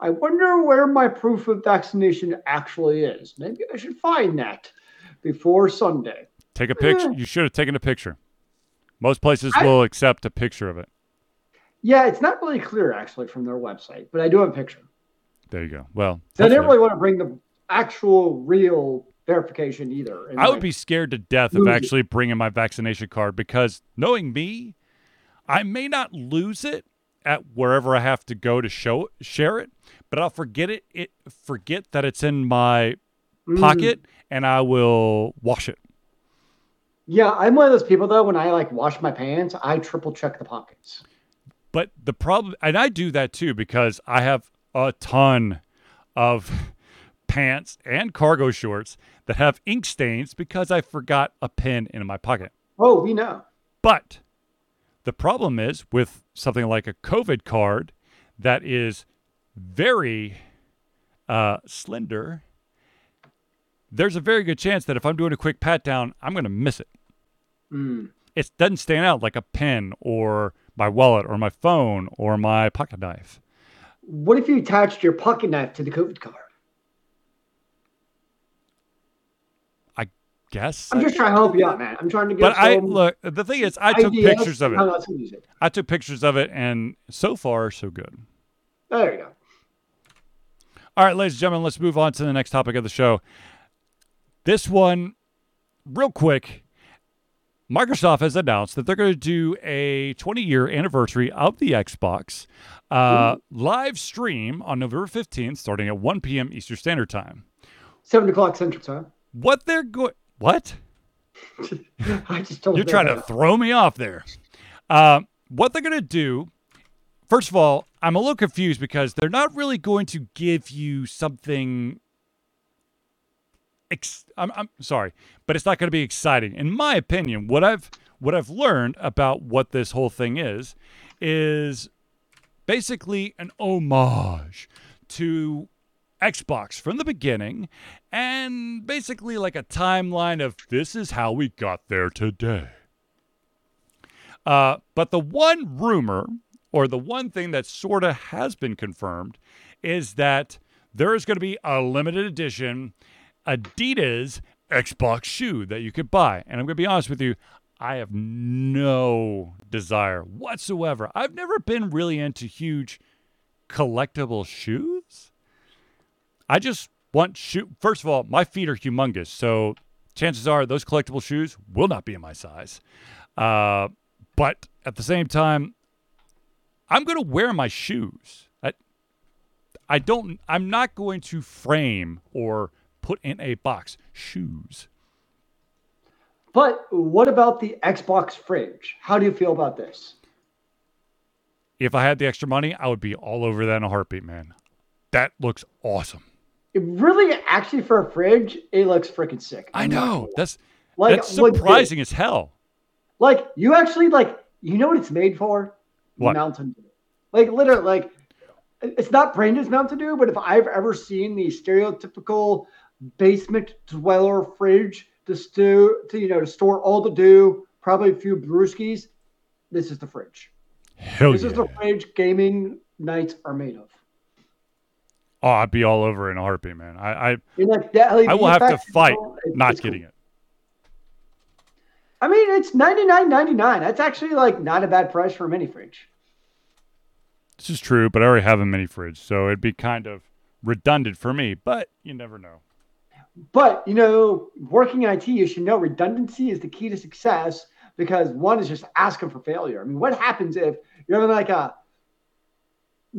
I wonder where my proof of vaccination actually is. Maybe I should find that before Sunday. Take a picture. Eh. You should have taken a picture. Most places I, will accept a picture of it. Yeah, it's not really clear actually from their website, but I do have a picture. There you go. Well, I didn't really want to bring the actual real verification either. I would be scared to death of actually it. bringing my vaccination card because knowing me, I may not lose it at wherever I have to go to show share it, but I'll forget it. It forget that it's in my mm. pocket, and I will wash it. Yeah, I'm one of those people though. When I like wash my pants, I triple check the pockets. But the problem, and I do that too because I have a ton of pants and cargo shorts that have ink stains because I forgot a pen in my pocket. Oh, we know. But the problem is with something like a COVID card that is very uh, slender there's a very good chance that if I'm doing a quick pat down, I'm going to miss it. Mm. It doesn't stand out like a pen or my wallet or my phone or my pocket knife. What if you attached your pocket knife to the COVID card? I guess. I'm just trying to help you out, man. I'm trying to get. But I look. The thing is, I took pictures of it. I took pictures of it, and so far, so good. There you go. All right, ladies and gentlemen, let's move on to the next topic of the show. This one, real quick, Microsoft has announced that they're going to do a 20 year anniversary of the Xbox uh, live stream on November 15th, starting at 1 p.m. Eastern Standard Time. 7 o'clock Central Time. What they're going. What? I just told you. You're trying to throw me off there. Uh, what they're going to do, first of all, I'm a little confused because they're not really going to give you something ex- I'm, I'm sorry, but it's not going to be exciting. In my opinion, what I've what I've learned about what this whole thing is is basically an homage to Xbox from the beginning and basically like a timeline of this is how we got there today. Uh, but the one rumor or the one thing that sort of has been confirmed is that there is going to be a limited edition Adidas Xbox shoe that you could buy. And I'm going to be honest with you, I have no desire whatsoever. I've never been really into huge collectible shoes. I just want shoe. First of all, my feet are humongous, so chances are those collectible shoes will not be in my size. Uh, but at the same time, I'm going to wear my shoes. I, I don't. I'm not going to frame or put in a box. Shoes. But what about the Xbox fridge? How do you feel about this? If I had the extra money, I would be all over that in a heartbeat, man. That looks awesome. It really, actually, for a fridge, it looks freaking sick. i know. That's like that's surprising as hell. Like you actually like you know what it's made for? What? Mountain Dew. Like literally, like it's not branded as Mountain Dew, but if I've ever seen the stereotypical basement dweller fridge to stew to you know to store all the dew, probably a few brewskis. This is the fridge. Hell this yeah. is the fridge gaming nights are made of. Oh, I'd be all over in a heartbeat, man. I I, like that, I will have to fight not getting cool. it. I mean, it's ninety nine ninety nine. That's actually like not a bad price for a mini fridge. This is true, but I already have a mini fridge, so it'd be kind of redundant for me, but you never know. But you know, working in IT, you should know redundancy is the key to success because one is just asking for failure. I mean, what happens if you're having like a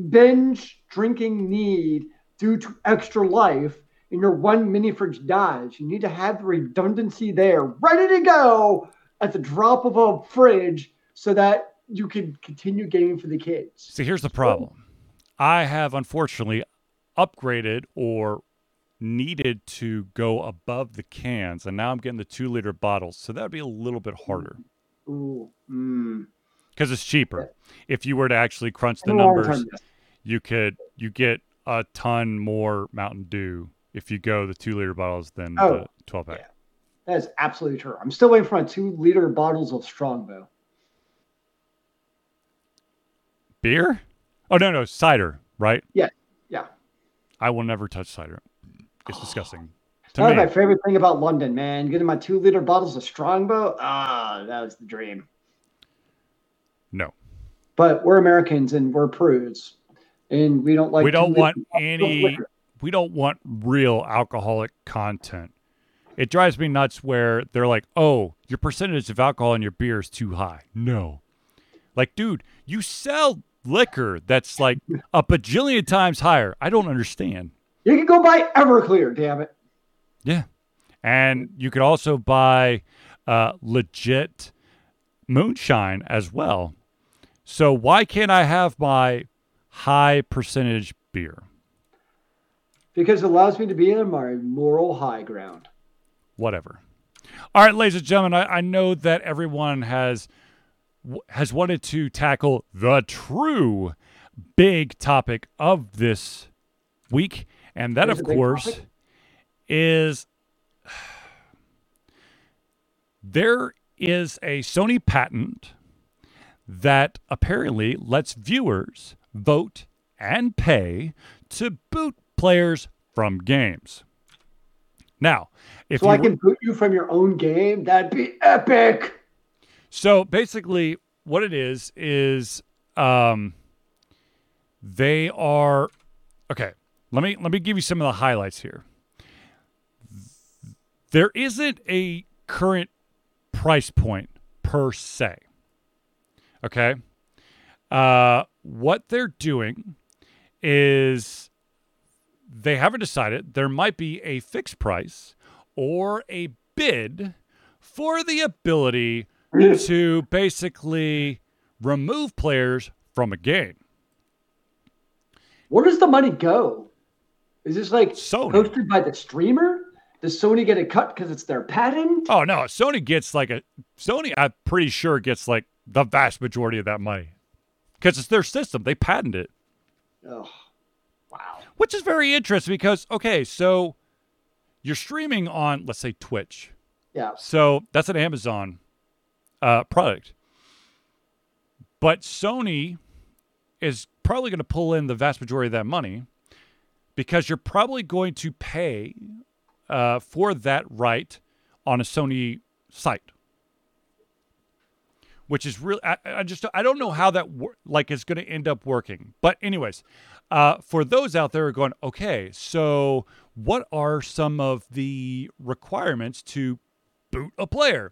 binge drinking need due to extra life and your one mini fridge dies? You need to have the redundancy there, ready to go at the drop of a fridge so that you can continue gaming for the kids. See, here's the problem. I have unfortunately upgraded or needed to go above the cans, and now I'm getting the two liter bottles. So that'd be a little bit harder. Ooh, mm. Because it's cheaper. If you were to actually crunch the numbers, you could you get a ton more Mountain Dew if you go the two liter bottles than oh, the 12 pack. Yeah. That is absolutely true. I'm still waiting for my two liter bottles of Strongbow. Beer? Oh no, no, cider, right? Yeah, yeah. I will never touch cider. It's disgusting. That was my favorite thing about London, man. Getting my two liter bottles of Strongbow. Ah, that was the dream. No. But we're Americans and we're prudes, and we don't like. We don't want any. We don't want real alcoholic content. It drives me nuts where they're like, "Oh, your percentage of alcohol in your beer is too high." No, like, dude, you sell liquor that's like a bajillion times higher. I don't understand. You can go buy Everclear, damn it. Yeah. And you could also buy uh, legit moonshine as well. So why can't I have my high percentage beer? Because it allows me to be in my moral high ground. Whatever. All right, ladies and gentlemen, I, I know that everyone has has wanted to tackle the true big topic of this week, and that, of course, is there is a Sony patent that apparently lets viewers vote and pay to boot players from games. Now, if so I can boot you from your own game, that'd be epic. So basically, what it is is um, they are okay. Let me let me give you some of the highlights here. There isn't a current price point per se. Okay. Uh, what they're doing is they haven't decided. There might be a fixed price or a bid for the ability to basically remove players from a game. Where does the money go? Is this like Sony. posted by the streamer? Does Sony get a cut because it's their patent? Oh no, Sony gets like a Sony. I'm pretty sure gets like the vast majority of that money because it's their system. They patent it. Oh, wow! Which is very interesting because okay, so you're streaming on let's say Twitch. Yeah. So that's an Amazon uh, product. But Sony is probably going to pull in the vast majority of that money because you're probably going to pay uh, for that right on a Sony site, which is really I, I just I don't know how that wor- like is going to end up working. But anyways, uh, for those out there going, okay, so what are some of the requirements to boot a player?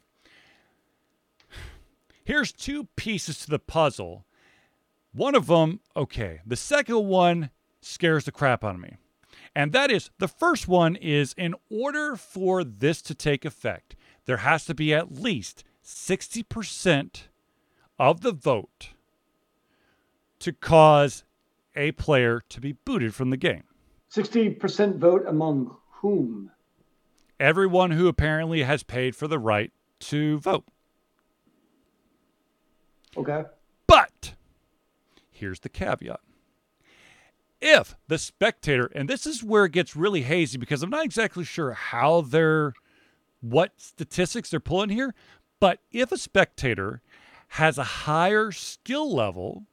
Here's two pieces to the puzzle. One of them, okay. The second one scares the crap out of me. And that is the first one is in order for this to take effect, there has to be at least 60% of the vote to cause a player to be booted from the game. 60% vote among whom? Everyone who apparently has paid for the right to vote. Okay. But here's the caveat. If the spectator, and this is where it gets really hazy because I'm not exactly sure how they're, what statistics they're pulling here, but if a spectator has a higher skill level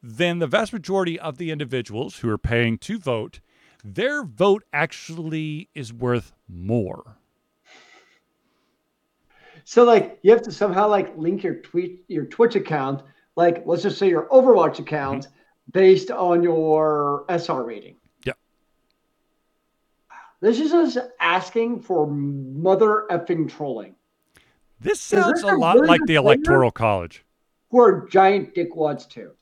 than the vast majority of the individuals who are paying to vote, their vote actually is worth more. So like you have to somehow like link your tweet your Twitch account, like let's just say your Overwatch account, mm-hmm. Based on your SR rating. Yeah. This is just asking for mother effing trolling. This sounds a lot like the electoral college. Who are giant dickwads too.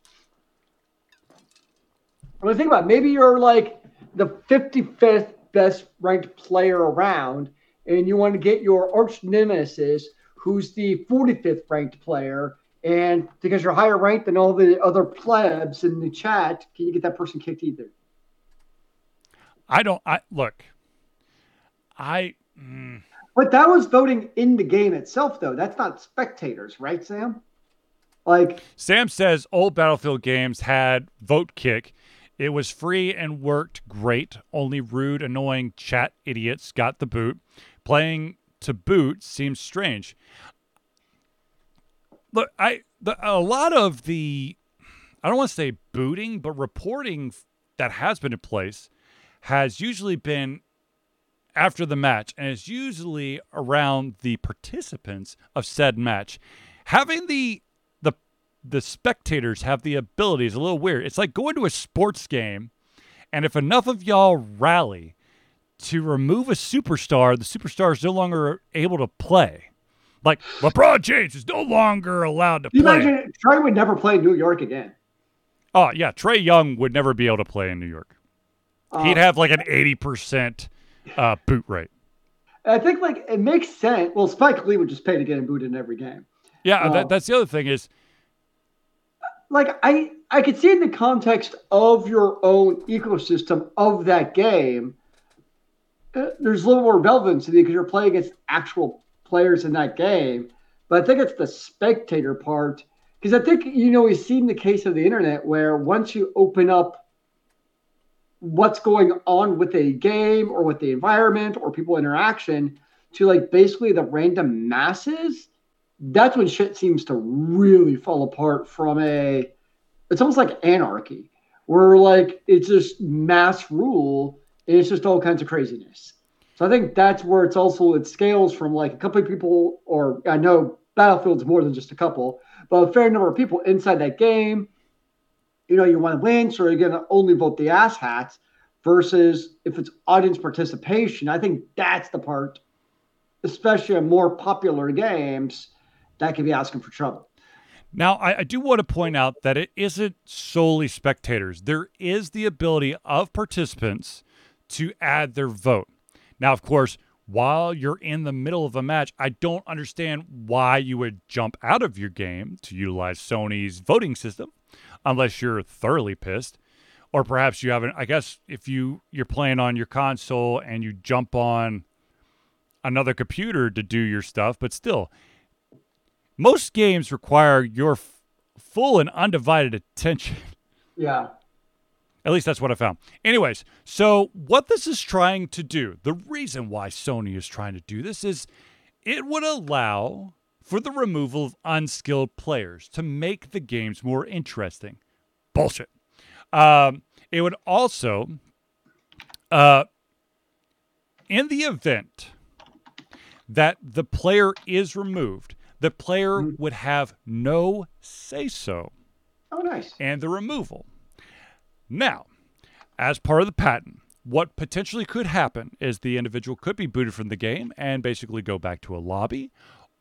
I mean, think about it. maybe you're like the 55th best ranked player around, and you want to get your arch nemesis, who's the 45th ranked player, and because you're higher ranked than all the other plebs in the chat, can you get that person kicked either? I don't. I look. I. Mm. But that was voting in the game itself, though. That's not spectators, right, Sam? Like Sam says, old Battlefield games had vote kick. It was free and worked great. Only rude, annoying chat idiots got the boot. Playing to boot seems strange. Look, I the, a lot of the I don't want to say booting, but reporting that has been in place has usually been after the match, and it's usually around the participants of said match. Having the the the spectators have the ability is a little weird. It's like going to a sports game, and if enough of y'all rally to remove a superstar, the superstar is no longer able to play. Like LeBron James is no longer allowed to you play. Imagine Trae would never play in New York again. Oh yeah, Trae Young would never be able to play in New York. Uh, He'd have like an eighty percent uh, boot rate. I think like it makes sense. Well, Spike Lee would just pay to get him booted in every game. Yeah, uh, that, that's the other thing is like I I could see in the context of your own ecosystem of that game, uh, there's a little more relevancy because you're playing against actual players in that game. But I think it's the spectator part because I think you know we've seen the case of the internet where once you open up what's going on with a game or with the environment or people interaction to like basically the random masses, that's when shit seems to really fall apart from a it's almost like anarchy where like it's just mass rule and it's just all kinds of craziness. So I think that's where it's also it scales from like a couple of people, or I know Battlefield's more than just a couple, but a fair number of people inside that game. You know, you want to win, so you're going to only vote the ass hats. Versus if it's audience participation, I think that's the part, especially in more popular games, that could be asking for trouble. Now, I, I, do want to point out that it isn't solely spectators. There is the ability of participants to add their vote. Now, of course, while you're in the middle of a match, I don't understand why you would jump out of your game to utilize Sony's voting system unless you're thoroughly pissed. Or perhaps you haven't I guess if you you're playing on your console and you jump on another computer to do your stuff, but still most games require your f- full and undivided attention. Yeah. At least that's what I found. Anyways, so what this is trying to do, the reason why Sony is trying to do this is it would allow for the removal of unskilled players to make the games more interesting. Bullshit. Um, it would also, uh, in the event that the player is removed, the player mm-hmm. would have no say so. Oh, nice. And the removal. Now, as part of the patent, what potentially could happen is the individual could be booted from the game and basically go back to a lobby,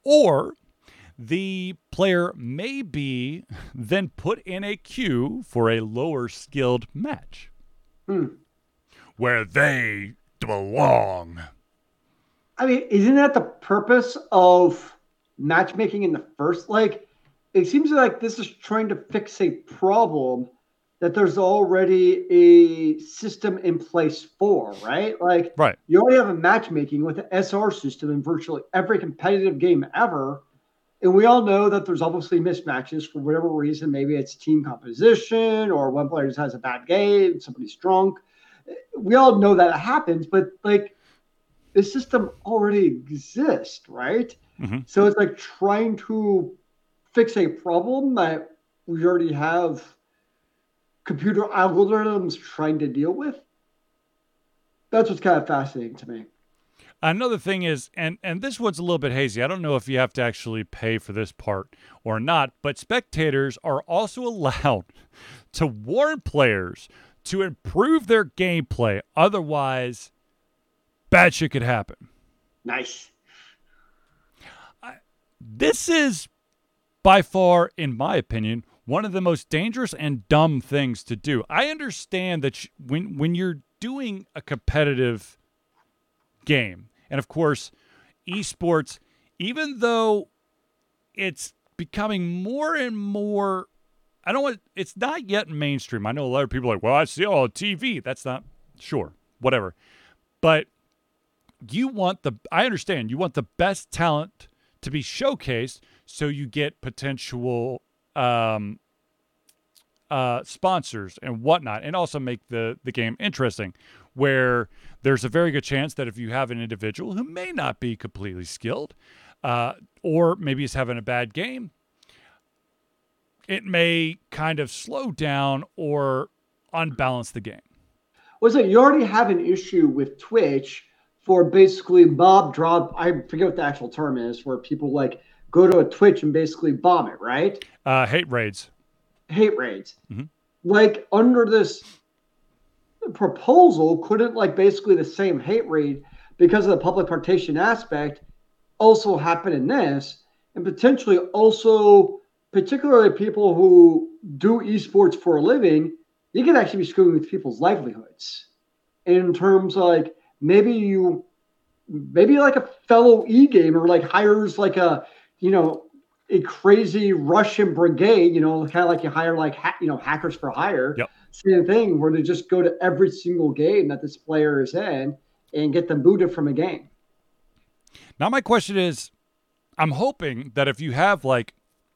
or the player may be then put in a queue for a lower skilled match hmm. where they belong. I mean, isn't that the purpose of matchmaking in the first? Like, it seems like this is trying to fix a problem that there's already a system in place for, right? Like, right. you already have a matchmaking with the SR system in virtually every competitive game ever. And we all know that there's obviously mismatches for whatever reason. Maybe it's team composition or one player just has a bad game, somebody's drunk. We all know that it happens, but like the system already exists, right? Mm-hmm. So it's like trying to fix a problem that we already have computer algorithms trying to deal with. That's what's kind of fascinating to me. Another thing is, and and this one's a little bit hazy. I don't know if you have to actually pay for this part or not, but spectators are also allowed to warn players to improve their gameplay. Otherwise, bad shit could happen. Nice. This is by far, in my opinion, one of the most dangerous and dumb things to do. I understand that when when you're doing a competitive game, and of course, esports, even though it's becoming more and more I don't want it's not yet mainstream. I know a lot of people are like, well, I see all on TV. That's not sure, whatever. But you want the I understand you want the best talent to be showcased so you get potential um, uh, sponsors and whatnot, and also make the the game interesting. Where there's a very good chance that if you have an individual who may not be completely skilled, uh, or maybe is having a bad game, it may kind of slow down or unbalance the game. Was it you already have an issue with Twitch for basically mob drop? I forget what the actual term is, where people like go to a Twitch and basically bomb it, right? Uh, hate raids. Hate raids. Mhm. Like under this proposal, couldn't like basically the same hate raid because of the public participation aspect also happen in this, and potentially also, particularly people who do esports for a living, you could actually be screwing with people's livelihoods in terms like maybe you maybe like a fellow e-gamer like hires like a you know a crazy russian brigade you know kind of like you hire like ha- you know hackers for hire Yep. same thing where they just go to every single game that this player is in and get them booted from a game Now my question is, I'm hoping that if you have like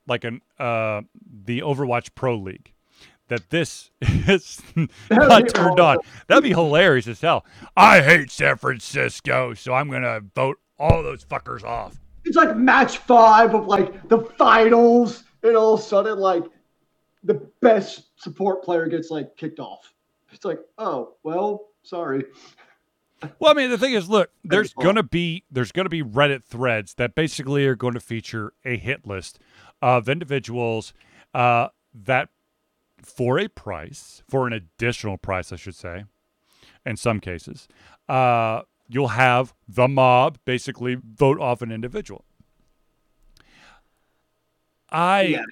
like an uh the Overwatch Pro League, that this is not turned on. That'd be hilarious as hell. I hate San Francisco, so I'm gonna vote all those fuckers off. It's like match five of like the finals and all of a sudden like the best support player gets like kicked off. It's like oh well sorry. Well, I mean, the thing is, look, there's gonna be there's gonna be Reddit threads that basically are going to feature a hit list of individuals uh, that, for a price, for an additional price, I should say, in some cases, uh, you'll have the mob basically vote off an individual. I Yeah.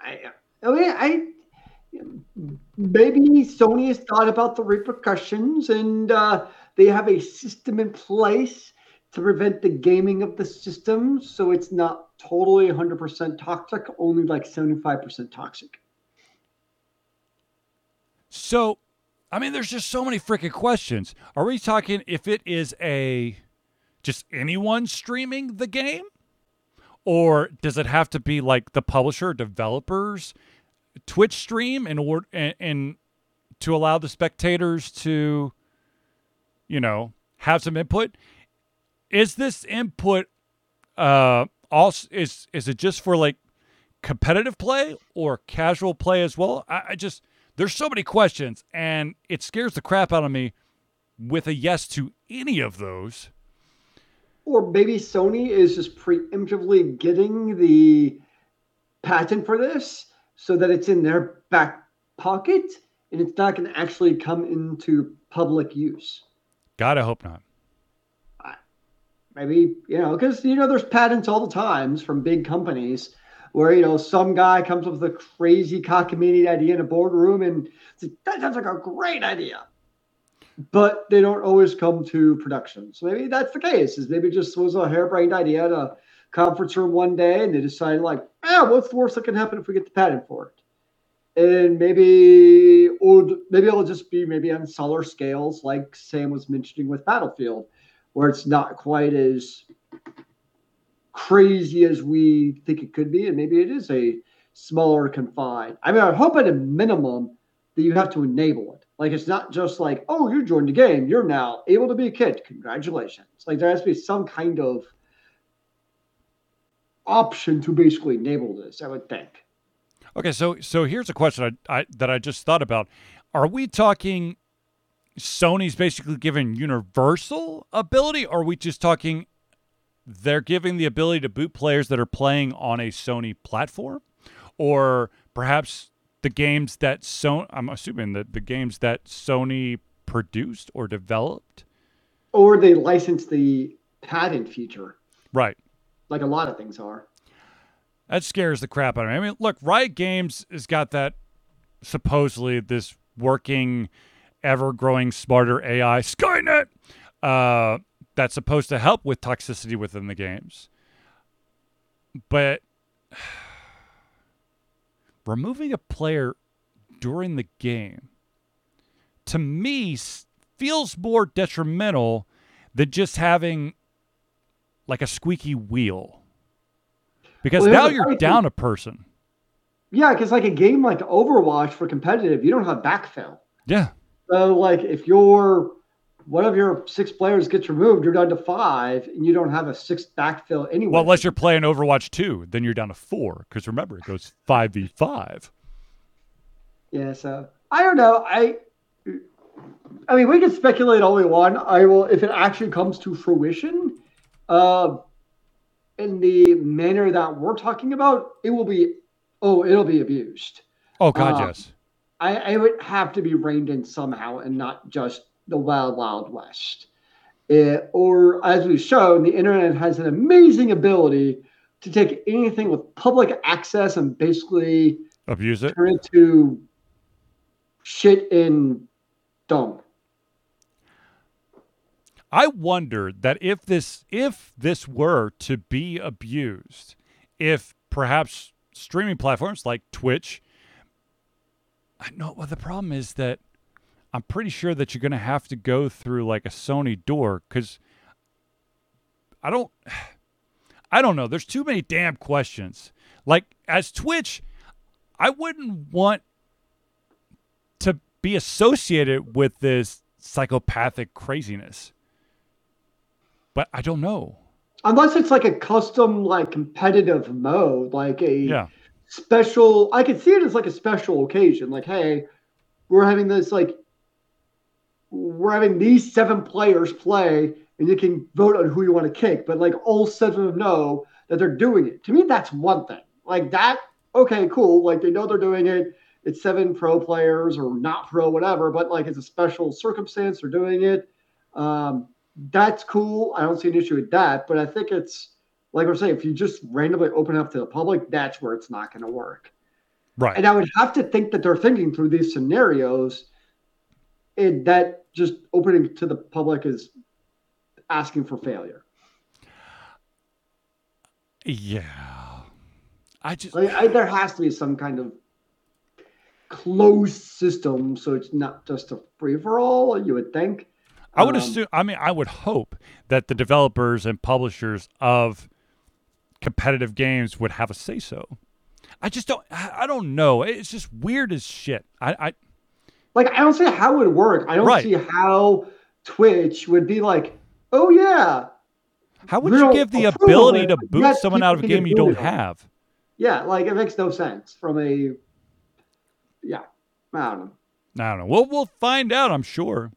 I, I mean, I maybe Sony has thought about the repercussions and uh, they have a system in place to prevent the gaming of the system, so it's not totally 100% toxic, only like 75% toxic. So, I mean, there's just so many freaking questions. Are we talking if it is a just anyone streaming the game? Or does it have to be like the publisher, developers, Twitch stream in order and, and to allow the spectators to, you know, have some input? Is this input uh also is is it just for like competitive play or casual play as well? I, I just there's so many questions and it scares the crap out of me with a yes to any of those. Or maybe Sony is just preemptively getting the patent for this so that it's in their back pocket and it's not going to actually come into public use. God, I hope not. Maybe, you know, because, you know, there's patents all the times from big companies where, you know, some guy comes up with a crazy cockamamie idea in a boardroom and like, that sounds like a great idea. But they don't always come to production. So maybe that's the case, is maybe just was a harebrained idea at a conference room one day and they decided, like, yeah, what's the worst that can happen if we get the patent for it? And maybe, or maybe it'll just be maybe on smaller scales, like Sam was mentioning with Battlefield, where it's not quite as crazy as we think it could be, and maybe it is a smaller confined. I mean, I hope at a minimum that you have to enable it. Like it's not just like, oh, you joined the game, you're now able to be a kid. Congratulations. Like there has to be some kind of option to basically enable this, I would think. Okay, so so here's a question I, I that I just thought about. Are we talking Sony's basically giving universal ability, or are we just talking they're giving the ability to boot players that are playing on a Sony platform? Or perhaps the games that Sony I'm assuming that the games that Sony produced or developed or they license the patent feature, Right. like a lot of things are. That scares the crap out of me. I mean, look, Riot Games has got that supposedly this working, ever growing smarter AI, Skynet, uh, that's supposed to help with toxicity within the games. But removing a player during the game, to me, feels more detrimental than just having like a squeaky wheel. Because Well, now you're down a person. Yeah, because like a game like Overwatch for competitive, you don't have backfill. Yeah. So like if your one of your six players gets removed, you're down to five, and you don't have a sixth backfill anyway. Well, unless you're playing Overwatch 2, then you're down to four. Because remember, it goes 5v5. Yeah, so I don't know. I I mean, we can speculate all we want. I will if it actually comes to fruition, uh, in the manner that we're talking about, it will be oh, it'll be abused. Oh, God, Uh, yes. I, I would have to be reined in somehow and not just the wild, wild west. Eh, or as we've shown, the internet has an amazing ability to take anything with public access and basically Abuse it. turn it to shit in dung. I wonder that if this if this were to be abused, if perhaps streaming platforms like Twitch I know well the problem is that I'm pretty sure that you're going to have to go through like a Sony door cuz I don't I don't know. There's too many damn questions. Like as Twitch, I wouldn't want to be associated with this psychopathic craziness. But I don't know. Unless it's like a custom, like competitive mode, like a Yeah. special. I could see it as like a special occasion. Like, hey, we're having this like we're having these seven players play, and you can vote on who you want to kick. But like all seven of them know that they're doing it. To me, that's one thing. Like that. Okay, cool. Like they know they're doing it. It's seven pro players or not pro, whatever. But like it's a special circumstance. They're doing it. Um, that's cool. I don't see an issue with that. But I think it's like we're saying, if you just randomly open up to the public, that's where it's not going to work. Right. And I would have to think that they're thinking through these scenarios, and that just opening to the public is asking for failure. Yeah. I just Like, I, there has to be some kind of closed system, so it's not just a free for all. You would think. I would Um, assume I mean I would hope that the developers and publishers of competitive games would have a say so. I just don't I I don't know. It's just weird as shit. I, I Like I don't see how it would work. I don't Right. see how Twitch would be like, oh yeah, how would you give the ability to boot someone out of a game you do don't have? yeah. Like it makes no sense from a. Yeah, I don't know. I don't know. We'll we'll find out, I'm sure.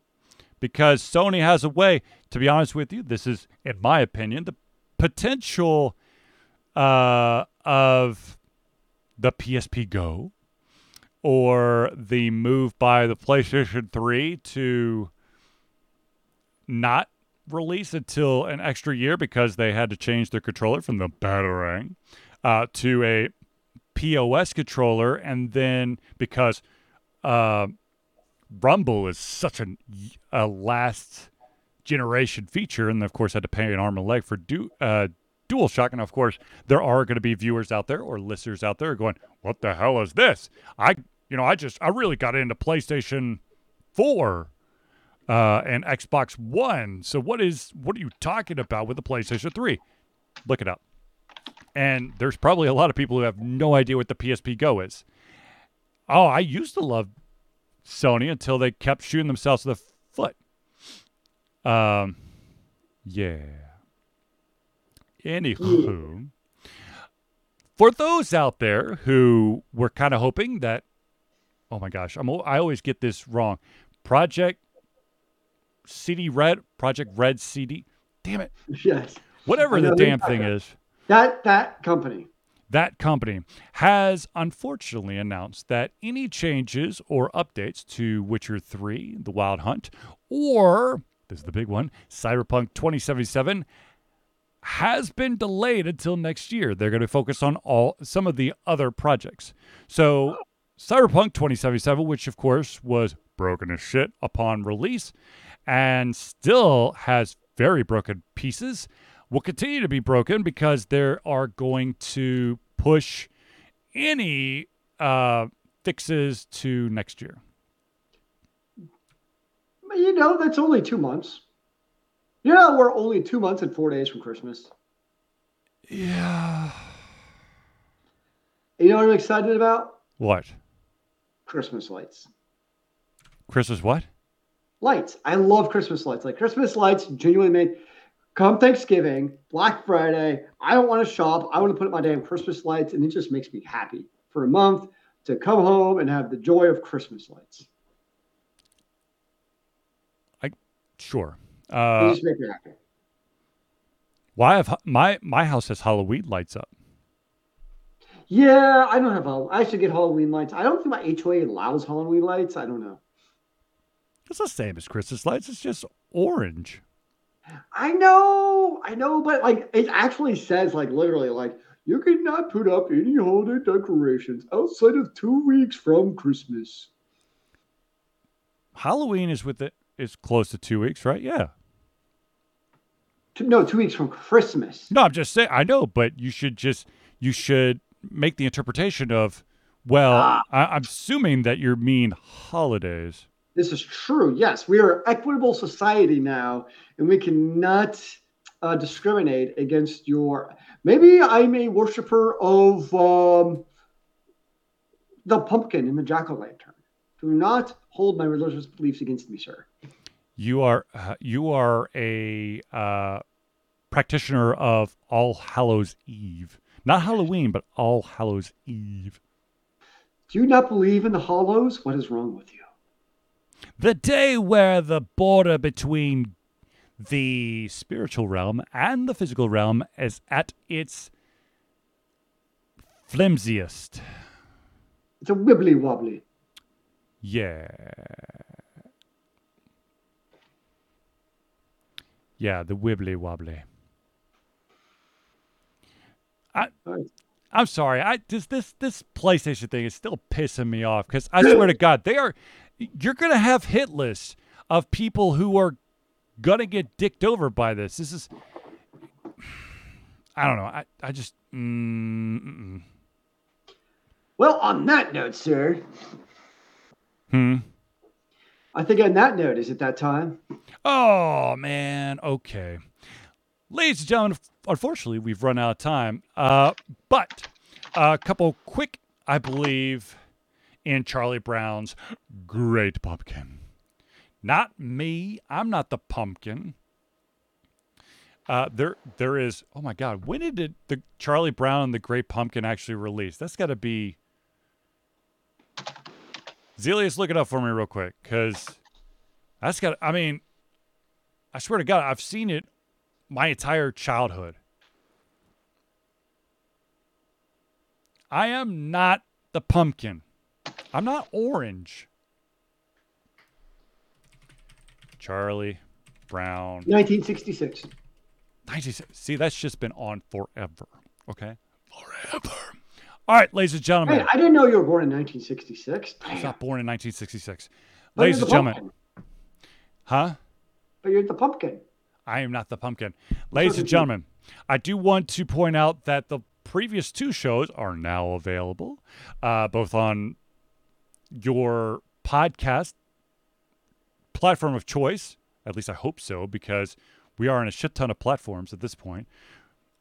Because Sony has a way, to be honest with you, this is, in my opinion, the potential uh, of the PSP Go or the move by the PlayStation 3 to not release until an extra year because they had to change their controller from the Batarang uh, to a POS controller. And then because uh, Rumble is such an, a last generation feature, and of course had to pay an arm and leg for do, uh, DualShock. And of course, there are going to be viewers out there or listeners out there going, "What the hell is this?" I, you know, I just I really got into PlayStation Four uh, and Xbox One. So what is what are you talking about with the PlayStation Three? Look it up. And there's probably a lot of people who have no idea what the PSP Go is. Oh, I used to love Sony until they kept shooting themselves in the foot. Um, yeah. Anywho, hmm. for those out there who were kind of hoping that, oh my gosh, I'm I always get this wrong. Project CD Red, Project Red CD. Damn it, Yes, whatever the know who you're damn thing is. that that company. That company has unfortunately announced that any changes or updates to Witcher 3, The Wild Hunt, or this is the big one, Cyberpunk 2077 has been delayed until next year. They're going to focus on all some of the other projects. So, Cyberpunk 2077, which of course was broken as shit upon release and still has very broken pieces, will continue to be broken because they are going to push any uh, fixes to next year. You know, that's only two months. You know, we're only two months and four days from Christmas. Yeah. You know what I'm excited about? What? Christmas lights. Christmas what? Lights. I love Christmas lights. Like Christmas lights genuinely made come Thanksgiving, Black Friday. I don't want to shop. I want to put up my damn Christmas lights, and it just makes me happy for a month to come home and have the joy of Christmas lights. I sure. Uh, why have my my house has Halloween lights up? Yeah, I don't have. I should get Halloween lights. I don't think my HOA allows Halloween lights. I don't know. It's the same as Christmas lights. It's just orange. I know, I know, but like it actually says like literally like you cannot put up any holiday decorations outside of two weeks from Christmas. Halloween is with it is close to two weeks, right? Yeah. No, two weeks from Christmas. No, I'm just saying. I know, but you should just you should make the interpretation of well. Ah. I, I'm assuming that you're mean holidays. This is true. Yes, we are an equitable society now, and we cannot uh, discriminate against your. Maybe I'm a worshiper of um, the pumpkin and the jack o' lantern. Do not hold my religious beliefs against me, sir. You are uh, you are a uh, practitioner of All Hallows Eve, not Halloween, but All Hallows Eve. Do you not believe in the hollows? What is wrong with you? The day where the border between the spiritual realm and the physical realm is at its flimsiest. It's a wibbly wobbly. Yeah. Yeah, the wibbly wobbly. I. I'm sorry. I this this this PlayStation thing is still pissing me off because I swear to God, they are. You're gonna have hit lists of people who are gonna get dicked over by this. This is. I don't know. I I just. Mm, mm, Well, on that note, sir, mm. Hmm. I think on that note, is it that time? Oh man, okay. Ladies and gentlemen, unfortunately, we've run out of time. Uh, but a couple quick, I believe, in Charlie Brown's Great Pumpkin. Not me. I'm not the pumpkin. Uh, there, there is. Oh my God! When did it, the Charlie Brown and the Great Pumpkin actually release? That's got to be. Zelius, look it up for me real quick, because that's got. I mean, I swear to God, I've seen it my entire childhood. I am not the pumpkin. I'm not orange. Charlie Brown. 1966. 90, see, that's just been on forever. Okay? Forever. All right, ladies and gentlemen. Hey, I didn't know you were born in 1966. I was not born in 1966. But Ladies and gentlemen. pumpkin. Huh? But you're the pumpkin. I am not the pumpkin. Ladies and gentlemen, I do want to point out that the previous two shows are now available, uh, both on your podcast platform of choice. At least I hope so, because we are on a shit ton of platforms at this point.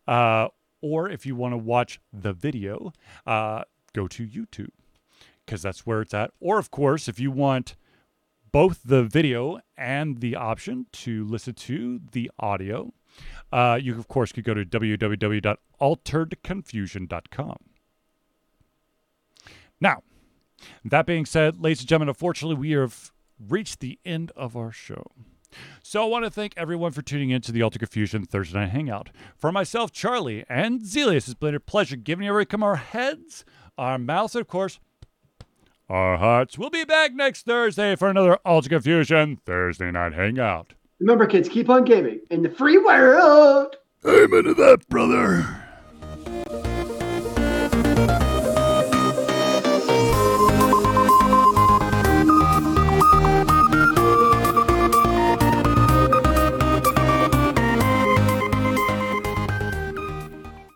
Uh, or if you want to watch the video, uh, go to YouTube, because that's where it's at. Or, of course, if you want both the video and the option to listen to the audio, uh, you, of course, could go to www.alteredconfusion.com. Now, that being said, ladies and gentlemen, unfortunately, we have reached the end of our show. So I want to thank everyone for tuning in to the Alter Confusion Thursday Night Hangout. For myself, Charlie, and Zelius, it's been a pleasure giving you come our heads, our mouths, and of course, our hearts. We'll be back next Thursday for another Alter Confusion Thursday Night Hangout. Remember, kids, keep on gaming in the free world. Amen to that, brother.